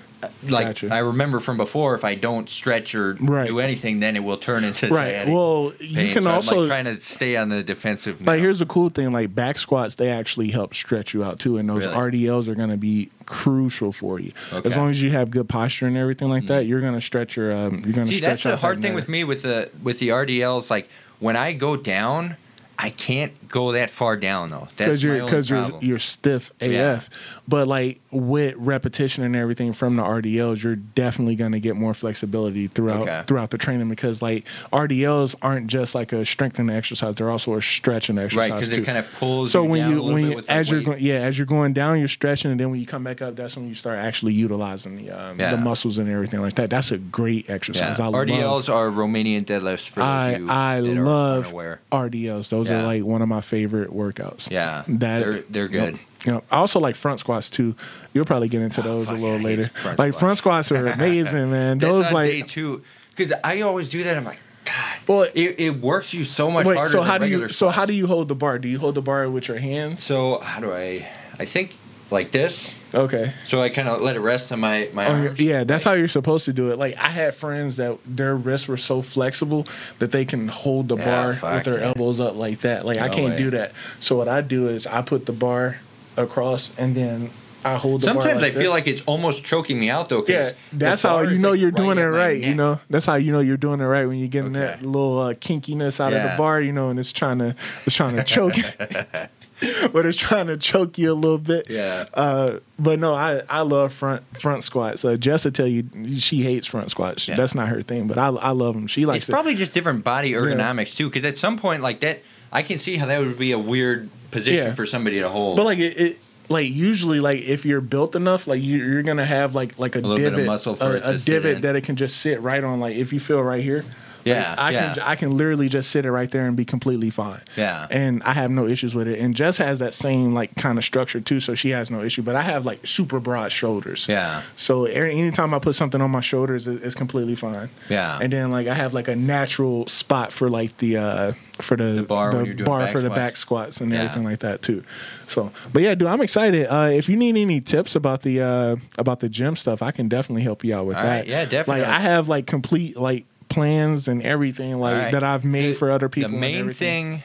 like Gotcha. I remember from before, if I don't stretch or Right. do anything, then it will turn into right. Well, you pain. can so also like trying to stay on the defensive. Now. Like here's the cool thing: like back squats, they actually help stretch you out too, and those Really? RDLs are going to be crucial for you. Okay. As long as you have good posture and everything like that, Mhm. you're going to stretch your. Um, you're going to stretch that's the hard thing nerve. with me with the with the RDLs. Like when I go down, I can't go that far down though. That's because you're my only because you're you're stiff AF. Yeah. But like with repetition and everything from the RDLs, you're definitely going to get more flexibility throughout Okay. throughout the training because like RDLs aren't just like a strengthening exercise; they're also a stretching exercise right because it kind of pulls. so you when down you when you as you're going yeah as you're going down you're stretching and then when you come back up that's when you start actually utilizing the um, Yeah. the muscles and everything like that that's a great exercise yeah. I RDLs love are Romanian deadlifts for I you I love. RDLs those are like one of my favorite workouts Yeah, that they're they're good. you know, I also like front squats too. You'll probably get into Oh, those fuck, a little later. front like squats. front squats are amazing, man. That's Those on day like two because I always do that. I'm like, God, well, it, it works you so much wait. harder. So than how do you regular so how do you hold the bar? Do you hold the bar with your hands? So how do I? I think like this. Okay. So I kind of let it rest on my my Oh, arms. yeah, that's Like, how you're supposed to do it. Like I had friends that their wrists were so flexible that they can hold the Yeah, bar with their yeah. elbows up like that. Like I can't way. do that. So what I do is I put the bar across and then I hold the bar. Sometimes I like feel this. like it's almost choking me out though. Yeah, that's how you know like, you're doing it right. You know, that's how you know you're doing it right when you're getting that little uh, kinkiness out of the bar. You know, and it's trying to it's trying to choke, but it's trying to choke you a little bit. Yeah. Uh, but no, I I love front front squats. Uh, Jess will tell you she hates front squats. Yeah. That's not her thing, but I I love them. She likes It's it. probably just different body ergonomics too, because at some point like that, I can see how that would be a weird position Yeah. for somebody to hold. But like it, it like usually like if you're built enough, like you, you're gonna have like like a, of divot, muscle for a, it a divot that it can just sit right on. Like if you feel right here, Yeah, I yeah. can I can literally just sit it right there and be completely fine. Yeah. and I have no issues with it. And Jess has that same like kind of structure too, so she has no issue. But I have like super broad shoulders. Yeah. So anytime I put something on my shoulders, it- it's completely fine. Yeah. And then like I have like a natural spot for like the uh for the, The bar when bar for the back squats and Yeah. everything like that too. So, but yeah, dude, I'm excited. Uh, if you need any tips about the uh about the gym stuff, I can definitely help you out with All that. right, yeah, definitely. Like I have like complete like plans and everything like right. that I've made The- for other people. The main thing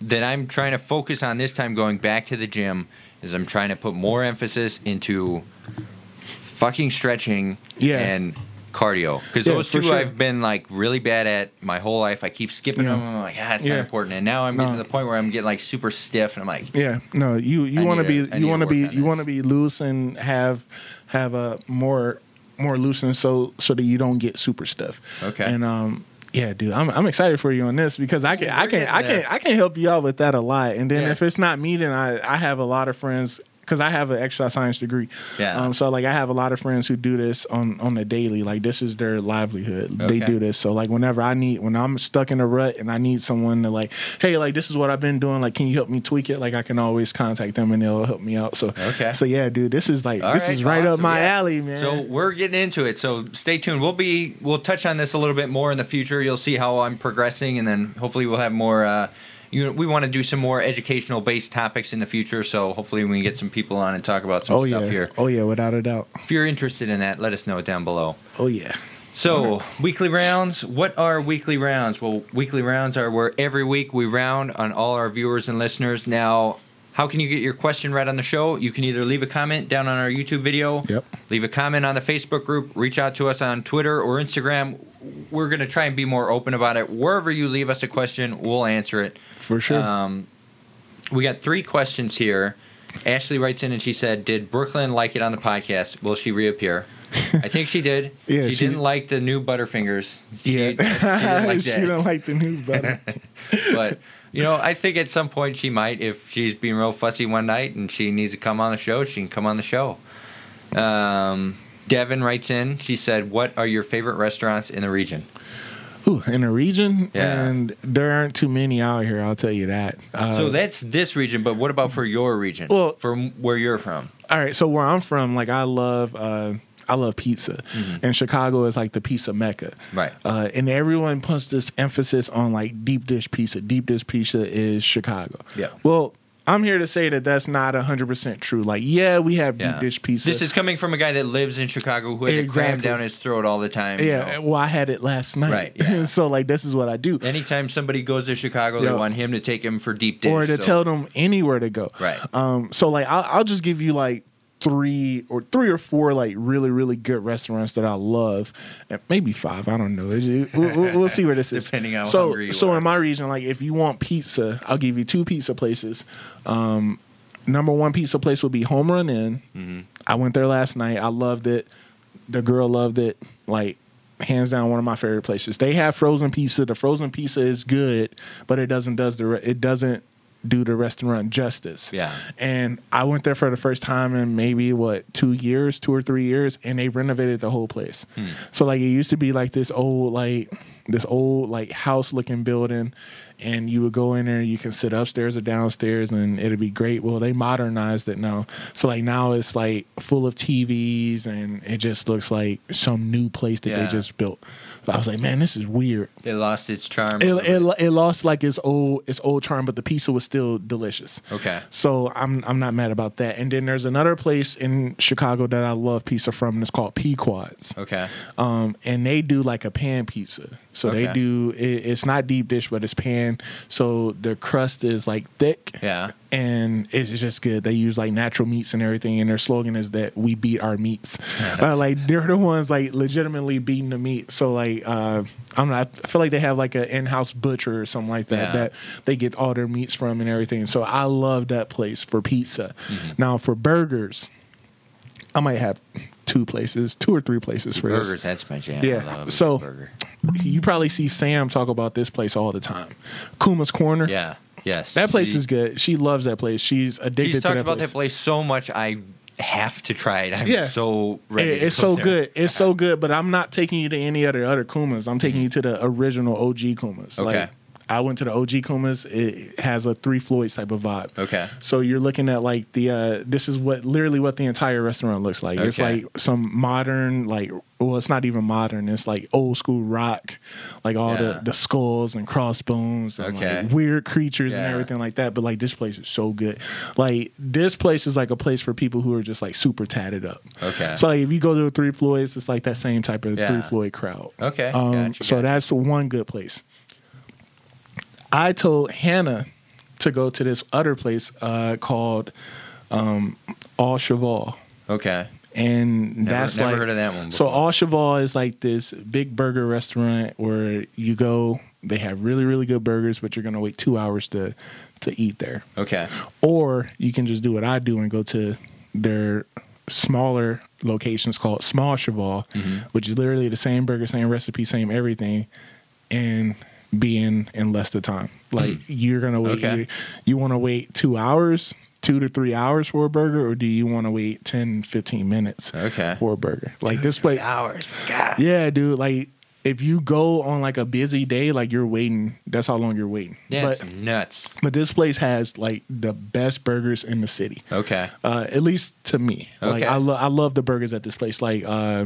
that I'm trying to focus on this time going back to the gym is I'm trying to put more emphasis into fucking stretching Yeah. and cardio because Yeah, those two sure. I've been like really bad at my whole life. I keep skipping Yeah. them. I'm like, ah, it's Yeah. not important. And now I'm getting to the point where I'm getting like super stiff, and I'm like, Yeah, no, you you want to be you want to be you want to be loose and have have a more more looseness so so that you don't get super stiff. Okay. And um yeah, dude, I'm I'm excited for you on this because I can I can I can. I can help you out with that a lot. And then Yeah. if it's not me, then I I have a lot of friends because I have an exercise science degree. Yeah. Um, so like I have a lot of friends who do this on on the daily. Like this is their livelihood. They do this. So like whenever I need when I'm stuck in a rut and I need someone to like, hey, like this is what I've been doing. Like, can you help me tweak it? Like I can always contact them and they'll help me out. So Okay. So yeah, dude, this is like All this right, is right up my yeah. alley, man. So we're getting into it. So stay tuned. We'll be we'll touch on this a little bit more in the future. You'll see how I'm progressing, and then hopefully we'll have more. Uh, you know, we want to do some more educational based topics in the future. So hopefully we can get some people on and talk about some oh stuff yeah, here. oh yeah, without a doubt. If you're interested in that, let us know down below. Oh yeah. So, weekly rounds. What are weekly rounds? Well, weekly rounds are where every week we round on all our viewers and listeners. Now, how can you get your question read on the show? You can either leave a comment down on our YouTube video, Yep. leave a comment on the Facebook group, reach out to us on Twitter or Instagram. We're going to try and be more open about it. Wherever you leave us a question, we'll answer it. For sure. Um, we got three questions here. Ashley writes in and she said, "Did Brooklyn like it on the podcast? Will she reappear?" I think she did. Yeah, she, she- didn't like the new Butterfingers. She, yeah. she didn't like she don't like the new butter. but you know, I think at some point she might. If she's being real fussy one night and she needs to come on the show, she can come on the show. Um, Devin writes in. She said, "What are your favorite restaurants in the region?" Ooh, in the region, Yeah. and there aren't too many out here. I'll tell you that. Uh, so that's this region, but what about for your region? Well- from where you're from. All right, so where I'm from, like I love, uh, I love pizza, and Chicago is like the pizza mecca, Mm-hmm. Right. Uh, and everyone puts this emphasis on like deep dish pizza. Deep dish pizza is Chicago. Yeah. Well, I'm here to say that that's not 100 percent true. Like, yeah, we have Yeah. deep dish pizza. This is coming from a guy that lives in Chicago who has it crammed down his throat all the time. you yeah. know. Well, I had it last night. Right, yeah. so like, this is what I do. Anytime somebody goes to Chicago, they want him to take him for deep dish. or to so- tell them anywhere to go. Right. Um. So like, I'll, I'll just give you like three or three or four like really really good restaurants that I love, and maybe five. I don't know. We'll, we'll- see where this is. Depending on so so are. in my region, like if you want pizza, I'll give you two pizza places. Um, number one pizza place would be Home Run Inn. Mm-hmm. I went there last night. I loved it. The girl loved it. Like hands down one of my favorite places. They have frozen pizza. The frozen pizza is good, but it doesn't does the it doesn't do the restaurant justice. Yeah. And I went there for the first time in maybe what two years, two or three years, and they renovated the whole place. Hmm. So like it used to be like this old like this old like house looking building. And you would go in there, you can sit upstairs or downstairs, and it'd be great. Well, they modernized it now, so like now it's like full of TVs, and it just looks like some new place that Yeah. they just built. I was like, man, this is weird. It lost its charm. It, it, it lost like its old its old charm, but the pizza was still delicious. okay. So I'm I'm not mad about that. And then there's another place in Chicago that I love pizza from, and it's called Pequods. Okay. Um, and they do like a pan pizza. So they do it, it's not deep dish, but it's pan. So the crust is like thick. Yeah. And it's just good. They use like natural meats and everything, and their slogan is that we beat our meats. uh, like they're the ones like legitimately beating the meat. So like uh, I'm not. I feel like they have like an in-house butcher or something like that Yeah. that they get all their meats from and everything. So I love that place for pizza. Mm-hmm. Now for burgers, I might have two places, two or three places for this Burgers, that's my jam. Yeah, so- burger. You probably see Sam talk about this place all the time. Kuma's Corner. Yeah. Yes. That place She- is good. She loves that place. She's addicted She's to talked that about place. that place so much. I have to try it. I'm Yeah. so ready. It- it's so there. good. It's so good, but I'm not taking you to any other other Kumas. I'm taking you to the original OG Kumas. Mm-hmm. Okay. Like I went to the OG Kumas. It has a Three Floyds type of vibe. Okay. So you're looking at like the uh this is what literally what the entire restaurant looks like. Okay. It's like some modern like well it's not even modern. It's like old school rock. Like all Yeah. the the skulls and crossbones and Okay. like weird creatures and everything like that. But like this place is so good. Like this place is like a place for people who are just like super tatted up. Okay. So like if you go to a Three Floyds, it's like that same type of Yeah. Three Floyd crowd. Okay, Um, gotcha, so that's one good place. I told Hannah to go to this other place uh, called um, Au Cheval. okay. And Never, that's never like heard of that one. so Before. Au Cheval is like this big burger restaurant where you go. They have really really good burgers, but you're gonna wait two hours to to eat there. okay. Or you can just do what I do and go to their smaller locations called Small Cheval, Mm-hmm. which is literally the same burger, same recipe, same everything, and be in in less the time. Like you're gonna wait. Mm. Okay. You, you want to wait two hours, two to three hours for a burger, or do you want to wait 10, 15 minutes Okay. for a burger? Like this place, Hours. God. yeah, dude. Like if you go on like a busy day, like you're waiting. That's how long you're waiting. Yeah, but it's nuts. but this place has like the best burgers in the city. Okay. Uh, at least to me. Okay. Like I love I love the burgers at this place. Like uh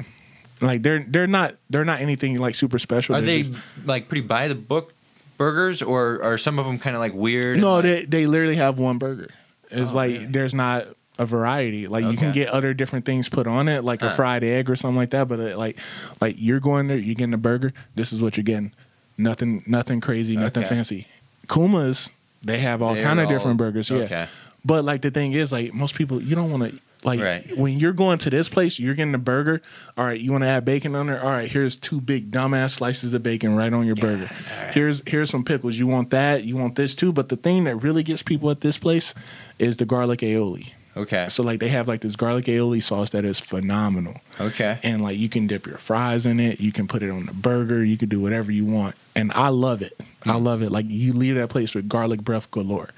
like they're they're not they're not anything like super special. Are They're they just- like pretty by the book burgers, or are some of them kind of like weird? no, like- they they literally have one burger. It's Oh, like really? there's not a variety. Like you can get other different things put on it, like a uh. fried egg or something like that. But it, like like you're going there, you're getting a burger. This is what you're getting. Nothing nothing crazy, nothing Okay. fancy. Kuma's they have all kind of all- different burgers. Yeah. But like the thing is, like most people, you don't want to like Right. when you're going to this place, you're getting a burger. All right, you want to add bacon on there. All right, here's two big dumbass slices of bacon right on your burger. Here's here's some pickles. You want that? You want this too? But the thing that really gets people at this place is the garlic aioli. Okay. So like they have like this garlic aioli sauce that is phenomenal, Okay. and like you can dip your fries in it. You can put it on the burger. You can do whatever you want, and I love it. I Mm. love it. Like you leave that place with garlic breath galore.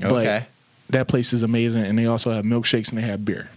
But Okay. That place is amazing, and they also have milkshakes and they have beer.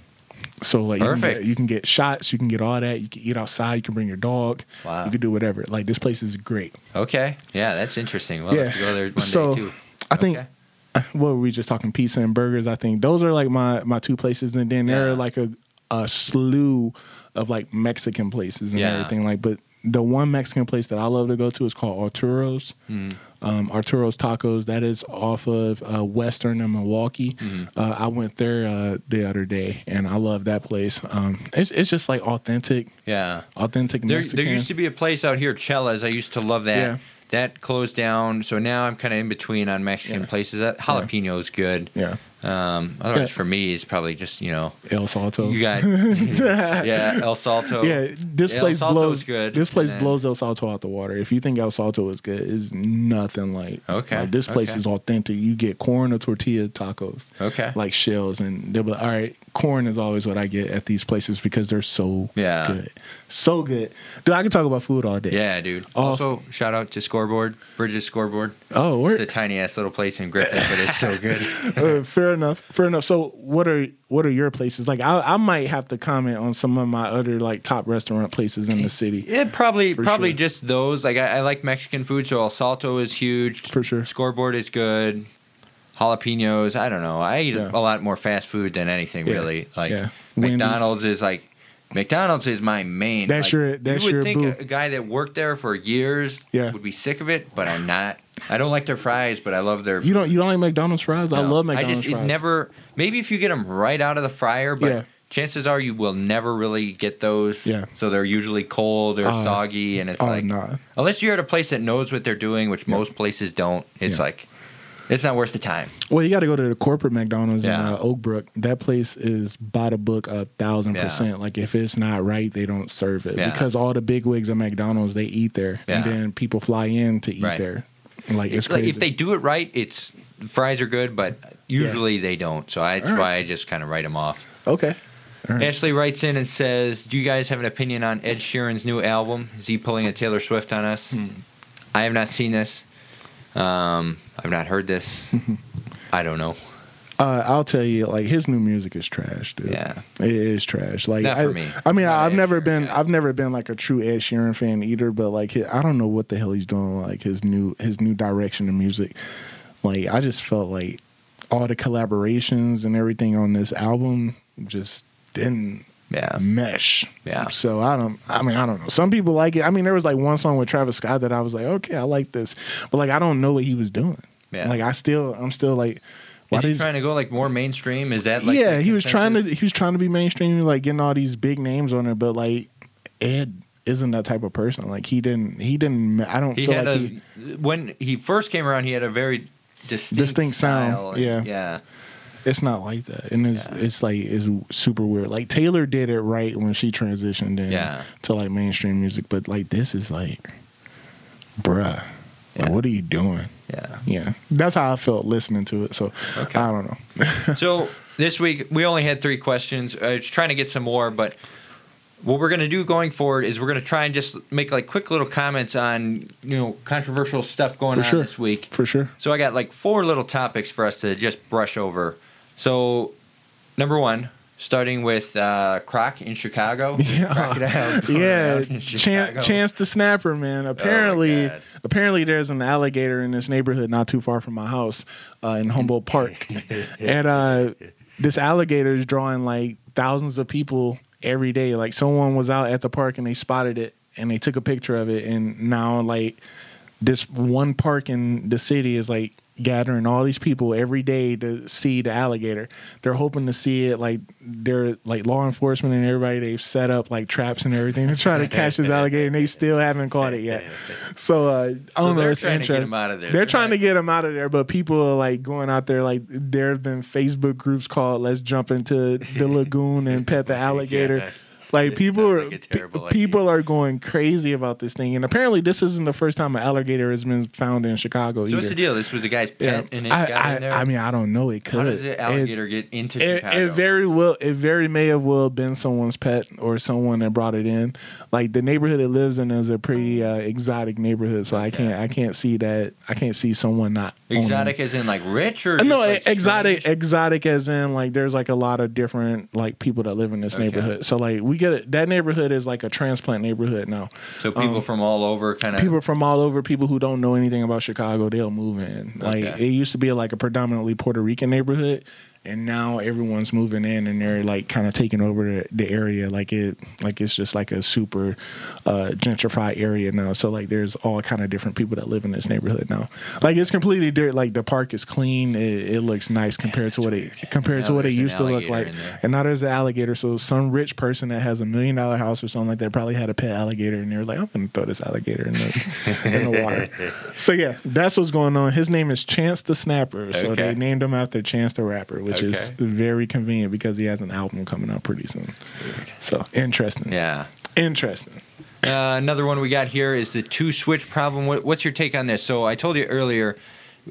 So like you can, get, you can get shots, you can get all that. You can eat outside. You can bring your dog. Wow. You can do whatever. Like this place is great. Okay. Yeah, that's interesting. We'll have go there one So, day too. I think Okay. what were we just talking pizza and burgers? I think those are like my my two places, and then there are like a a slew of like Mexican places and Yeah. everything. Like, but the one Mexican place that I love to go to is called Arturo's. Mm. Um, Arturo's Tacos. That is off of uh, Western and Milwaukee. Mhm. Uh, I went there uh, the other day, and I love that place. Um, it's it's just like authentic, Yeah. authentic There, Mexican. there used to be a place out here, Chella's. I used to love that. Yeah. That closed down, so now I'm kind of in between on Mexican Yeah. places. That jalapeno is good. yeah, Um, otherwise, Yeah. for me, it's probably just you know El Salto. you got yeah El Salto. Yeah, this El place Salto's blows. good, This place then- blows El Salto out the water. If you think El Salto is good, it's nothing like. Okay, like, this place okay. is authentic. You get corn or tortilla tacos, Okay. like shells, and they'll be like, all right. Corn is always what I get at these places because they're so Yeah. good, so good. Dude, I can talk about food all day. Yeah, dude. Oh. Also, shout out to Scoreboard, Bridges Scoreboard. Oh, It's a tiny ass little place in Griffith, but it's so good. uh, fair enough. Fair enough. So, what are what are your places? Like, I, I might have to comment on some of my other like top restaurant places in the city. Yeah, probably probably sure. just those. Like I, I like Mexican food, so El Salto is huge. For sure. Scoreboard is good. Jalapenos, I don't know. I eat Yeah. a lot more fast food than anything Yeah. really. Like Yeah. Wendy's. McDonald's is like McDonald's is my main. That's like, your- that's you would your think boo. a, guy that worked there for years Yeah. would be sick of it, but I'm not. I don't like their fries, but I love their. You don't you don't like McDonald's fries? I love McDonald's I just fries. it never. Maybe if you get them right out of the fryer, but Yeah. chances are you will never really get those. Yeah. So they're usually cold or Uh, soggy, and it's Oh like nah. unless you're at a place that knows what they're doing, which Yeah. most places don't. It's like it's not worth the time. Well, you got to go to the corporate McDonald's Yeah. in uh, Oakbrook. That place is by the book a thousand Yeah. percent. Like if it's not right, they don't serve it Yeah. because all the big wigs at McDonald's they eat there, and then people fly in to eat Right. there. Like it's Like, crazy. if they do it right, it's fries are good, but usually they don't. So I, that's right. why I just kind of write them off. okay, right. Ashley writes in and says, "Do you guys have an opinion on Ed Sheeran's new album? Is he pulling a Taylor Swift on us? Hmm. I have not seen this. Um, I've not heard this. I don't know. Uh, I'll tell you, like his new music is trash, dude. Yeah. it is trash. Like, I, me. I mean, Not I've Ed never Sheeran been, guy. I've never been like a true Ed Sheeran fan either. But like, hi- I don't know what the hell he's doing. Like his new, his new direction of music. Like, I just felt like all the collaborations and everything on this album just didn't Yeah. mesh. Yeah. So I don't. I mean, I don't know. Some people like it. I mean, there was like one song with Travis Scott that I was like, okay, I like this, but like I don't know what he was doing. Yeah. Like I still, I'm still like, why Is he trying to go like more mainstream? Is that like yeah, he was trying to. He was trying to be mainstream, like getting all these big names on it, but like Ed isn't that type of person. Like he didn't. He didn't. I don't He feel had like a he. when he first came around. He had a very distinct, Distinct sound, and- yeah. yeah. It's not like that, and it's Yeah. it's like it's super weird. Like Taylor did it right when she transitioned in Yeah. to like mainstream music, but like this is like, bruh, Yeah. like, what are you doing? Yeah. Yeah, that's how I felt listening to it. So Okay. I don't know. so this week we only had three questions. I was trying to get some more, but what we're going to do going forward is we're going to try and just make like quick little comments on you know controversial stuff going For on sure. this week. For sure. So I got like four little topics for us to just brush over. So number one, starting with uh, Croc in Chicago. Yeah. Crocodile Yeah, Chance. Chance the Snapper, man. Apparently, God. apparently, there's an alligator in this neighborhood not too far from my house uh, in Humboldt Park, and uh, this alligator is drawing like thousands of people every day. Like someone was out at the park and they spotted it and they took a picture of it, and now like this one park in the city is like gathering all these people every day to see the alligator. They're hoping to see it like they're like law enforcement and everybody they've set up like traps and everything to try to catch this alligator and they still haven't caught it yet. So uh, I don't So know. they're it's trying to get interesting. him out of there. They're trying to get him out of there, but people are like going out there. Like there have been Facebook groups called "Let's jump into the lagoon and pet the alligator." Yeah. Like It people are like a people are going crazy about this thing, and apparently this isn't the first time an alligator has been found in Chicago So either. what's the deal? This was the guy's Yeah. pet, and it I, got I, in there. I mean, I don't know. It could. How does the alligator get into It, Chicago? it very well. It very may have well been someone's pet or someone that brought it in. Like the neighborhood it lives in is a pretty uh, exotic neighborhood, so I can't. I can't see that. I can't see someone not exotic as in like rich or Uh, No, like, exotic, strange? exotic as in like there's like a lot of different like people that live in this Okay. neighborhood. So like we get it. That neighborhood is like a transplant neighborhood now. So people um, from all over kind of People from all over, people who don't know anything about Chicago, they'll move in. Like Okay. it used to be like a predominantly Puerto Rican neighborhood, and now everyone's moving in and they're like kind of taking over the, area. Like it, like it's just like a super uh, gentrified area now. So like there's all kind of different people that live in this neighborhood now. Like it's completely different. Like the park is clean. It, it looks nice compared to what it compared to what it used to look like. And now there's an alligator. So some rich person that has a million dollar house or something like that probably had a pet alligator, and they're like, I'm gonna throw this alligator in the in the water. So yeah, that's what's going on. His name is Chance the Snapper. So Okay. they named him after Chance the Rapper, which is very convenient because he has an album coming out pretty soon. So interesting. yeah. Interesting. Uh, another one we got here is the two switch problem. What, what's your take on this? So I told you earlier,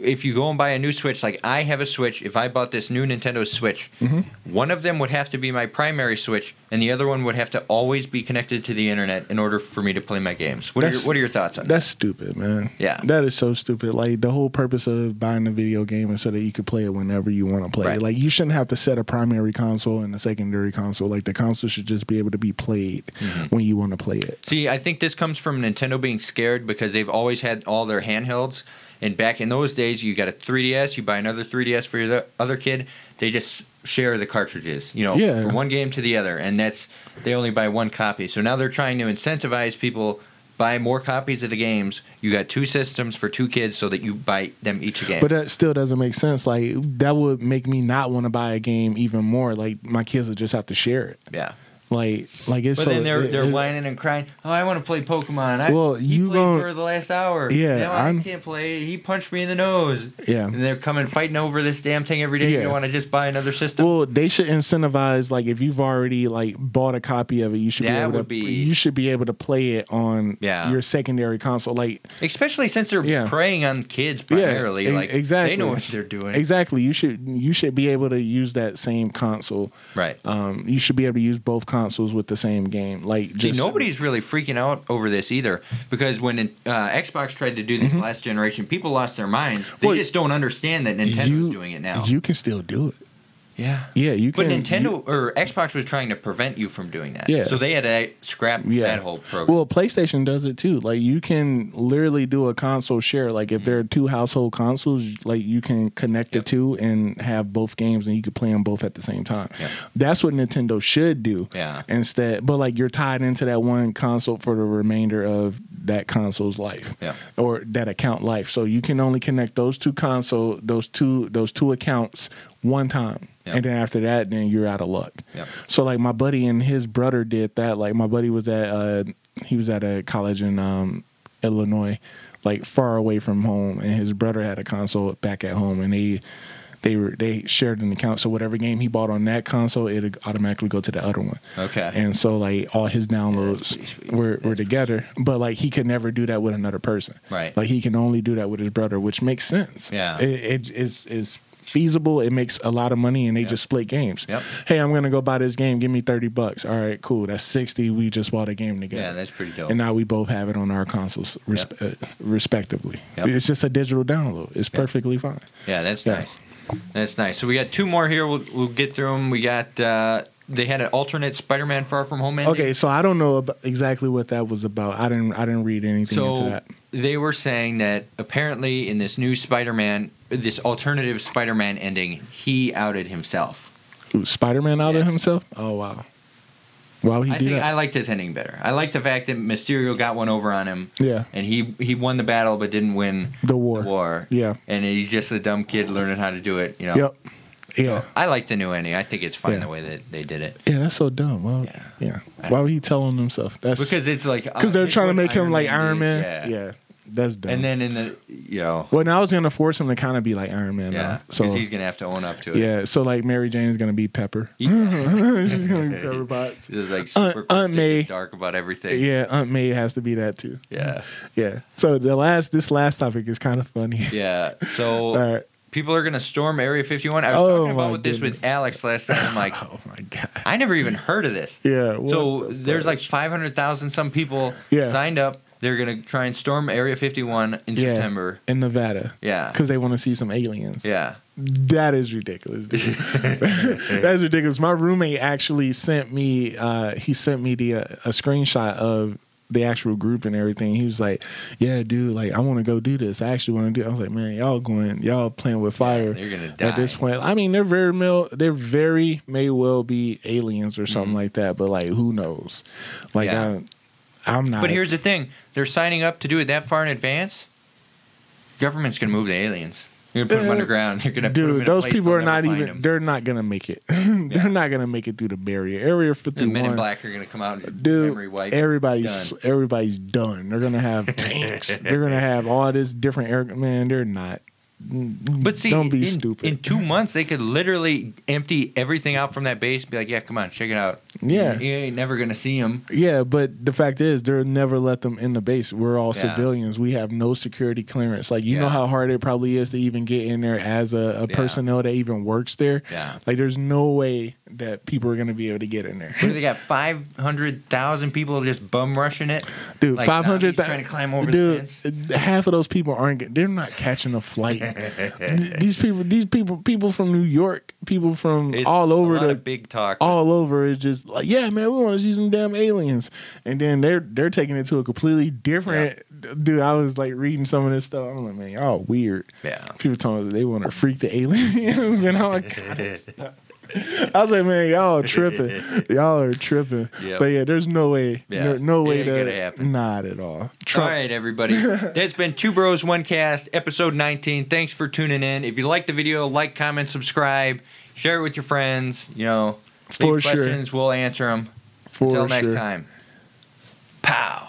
if you go and buy a new Switch, like I have a Switch, if I bought this new Nintendo Switch, Mm-hmm. one of them would have to be my primary Switch, and the other one would have to always be connected to the internet in order for me to play my games. What, are your, what are your thoughts on that? That's stupid, man. Yeah. That is so stupid. Like the whole purpose of buying a video game is so that you could play it whenever you want to play Right. it. Like you shouldn't have to set a primary console and a secondary console. Like the console should just be able to be played Mm-hmm. when you want to play it. See, I think this comes from Nintendo being scared because they've always had all their handhelds. And back in those days, you got a 3DS, you buy another 3DS for your other kid. They just share the cartridges, you know, Yeah. from one game to the other, and that's they only buy one copy. So now they're trying to incentivize people buy more copies of the games. You got two systems for two kids, so that you buy them each a game. But that still doesn't make sense. Like that would make me not want to buy a game even more. Like my kids would just have to share it. yeah. Like like it's But so then they're it- they're it- whining and crying. Oh, I want to play Pokemon. I, Well, you played for the last hour. Yeah, Now I I'm- can't play. He punched me in the nose. Yeah. And they're coming fighting over this damn thing every day. Yeah. You want to just buy another system. Well, they should incentivize like if you've already like bought a copy of it, you should be That able would to be- you should be able to play it on Yeah. your secondary console. Like Especially since they're Yeah. preying on kids Yeah, primarily. e- like exactly. they know what they're doing. exactly, you should you should be able to use that same console. Right. Um, you should be able to use both consoles with the same game. Like, See, nobody's really freaking out over this either because when uh, Xbox tried to do this last generation, people lost their minds. They Mm-hmm. Well, just don't understand that Nintendo's you, doing it now. You can still do it. Yeah. Yeah, you But can. But Nintendo you- or Xbox was trying to prevent you from doing that. Yeah. So they had to scrap Yeah. that whole program. Well, PlayStation does it too. Like you can literally do a console share. Like if mm-hmm. there are two household consoles, like you can connect Yep. the two and have both games, and you can play them both at the same time. Yep. That's what Nintendo should do. Yeah. Instead, but like you're tied into that one console for the remainder of that console's life. Yeah. Or that account life. So you can only connect those two console, those two, those two accounts one time. Yep. And then after that, then you're out of luck. Yep. So like my buddy and his brother did that. Like my buddy was at uh he was at a college in um Illinois, like far away from home, and his brother had a console back at home and they they were they shared an account. So whatever game he bought on that console, it'd automatically go to the other one. Okay. And so like all his downloads sweet. were, That's were together. But like he could never do that with another person. Right. Like he can only do that with his brother, which makes sense. Yeah. It, it is is feasible. It makes a lot of money and they Yep. just split games. Yep. Hey, I'm gonna go buy this game. Give me thirty bucks. All right, cool. That's sixty. We just bought a game together. yeah, that's pretty dope. and now we both have it on our consoles, resp- uh, respectively. Yep. It's just a digital download. It's perfectly fine. yeah, that's Yeah. nice. That's nice. So we got two more here. We'll, we'll get through them. We got uh, they had an alternate Spider-Man Far From Home ending. Okay, so I don't know about exactly what that was about. I didn't. I didn't read anything into that. they were saying that apparently in this new Spider-Man, this alternative Spider-Man ending, he outed himself. Spider Man outed Yes. himself. Oh wow. Why would he I do think that? I liked his ending better. I like the fact that Mysterio got one over on him, yeah, and he he won the battle but didn't win the war. war. Yeah. And he's just a dumb kid learning how to do it. You know. Yep. Yeah. I like the new ending. I think it's fine Yeah. the way that they did it Yeah, that's so dumb. Why, Yeah. yeah. Why would he tell on himself? That's because it's like because uh, they're it's trying to what make him like. Iron Man. Yeah. That's dumb. And then in the you know well, now I was gonna force him to kind of be like Iron Man. yeah now. because So he's gonna have to own up to it. yeah, so like Mary Jane is gonna be Pepper. He- She's gonna be Pepper Potts. It's like Aunt- super Aunt May. dark about everything. Yeah, Aunt May has to be that too. Yeah. Yeah. So the last this last topic is kind of funny. Yeah. So All right. people are gonna storm Area 51. I was Oh, talking about my this with. Alex last time. I'm like, Oh my god. I never even heard of this. Yeah. what So the there's fuck? like 500,000 some people Yeah. signed up. They're gonna try and storm Area 51 in Yeah. September. in Nevada Yeah. because they want to see some aliens. Yeah. That is ridiculous. Dude. That's ridiculous. My roommate actually sent me. Uh, he sent me the uh, a screenshot of the actual group and everything. He was like, "Yeah, dude, like I want to go do this. I actually want to do." It. I was like, "Man, y'all going, y'all playing with fire." They're gonna die. At this point, I mean, they're very mil- they're very may well be aliens or something like that, but like who knows? Like Mm-hmm. Yeah. I, I'm not. But here's the thing: they're signing up to do it that far in advance. Government's gonna move the aliens. You're gonna put them Uh, underground. You're gonna put 'em in Dude, those people are not even. find even. 'em. They're not gonna make it. they're Yeah. not gonna make it through the barrier. Area The fifty Men in. Black are gonna come out and Dude, everybody's Done. everybody's done. They're gonna have tanks. they're gonna have all this different air. Man, they're not. But see, don't be in, stupid. in two months they could literally empty everything out from that base. And be like, yeah, come on, check it out. Yeah. you ain't never gonna see them. yeah, but the fact is, they'll never let them in the base. We're all Yeah. civilians. We have no security clearance. Like you know how hard it probably is to even get in there as a, a Yeah. personnel that even works there. Yeah. Like there's no way that people are gonna be able to get in there. What they got? Five hundred thousand people just bum rushing it. Dude, Like five hundred trying to climb over the Dude, fence. half of those people aren't. They're not catching a flight. These people, these people, people from New York, people from It's all over the big talk. all over is just like, yeah, man, we want to see some damn aliens, and then they're they're taking it to a completely different. Dude, I was like reading some of this stuff. I'm like, man, y'all weird. Yeah. People telling us they want to freak the aliens and all kind of stuff. I was like, man, y'all are tripping. Y'all are tripping. Yep. But yeah, there's no way. Yeah, No, no way that to. gonna happen. Not at all. All Trump. right, everybody. That's been Two Bros One Cast, episode 19. Thanks for tuning in. If you like the video, like, comment, subscribe, share it with your friends. You know, For leave sure. questions, we'll answer them. For Until next time. Pow.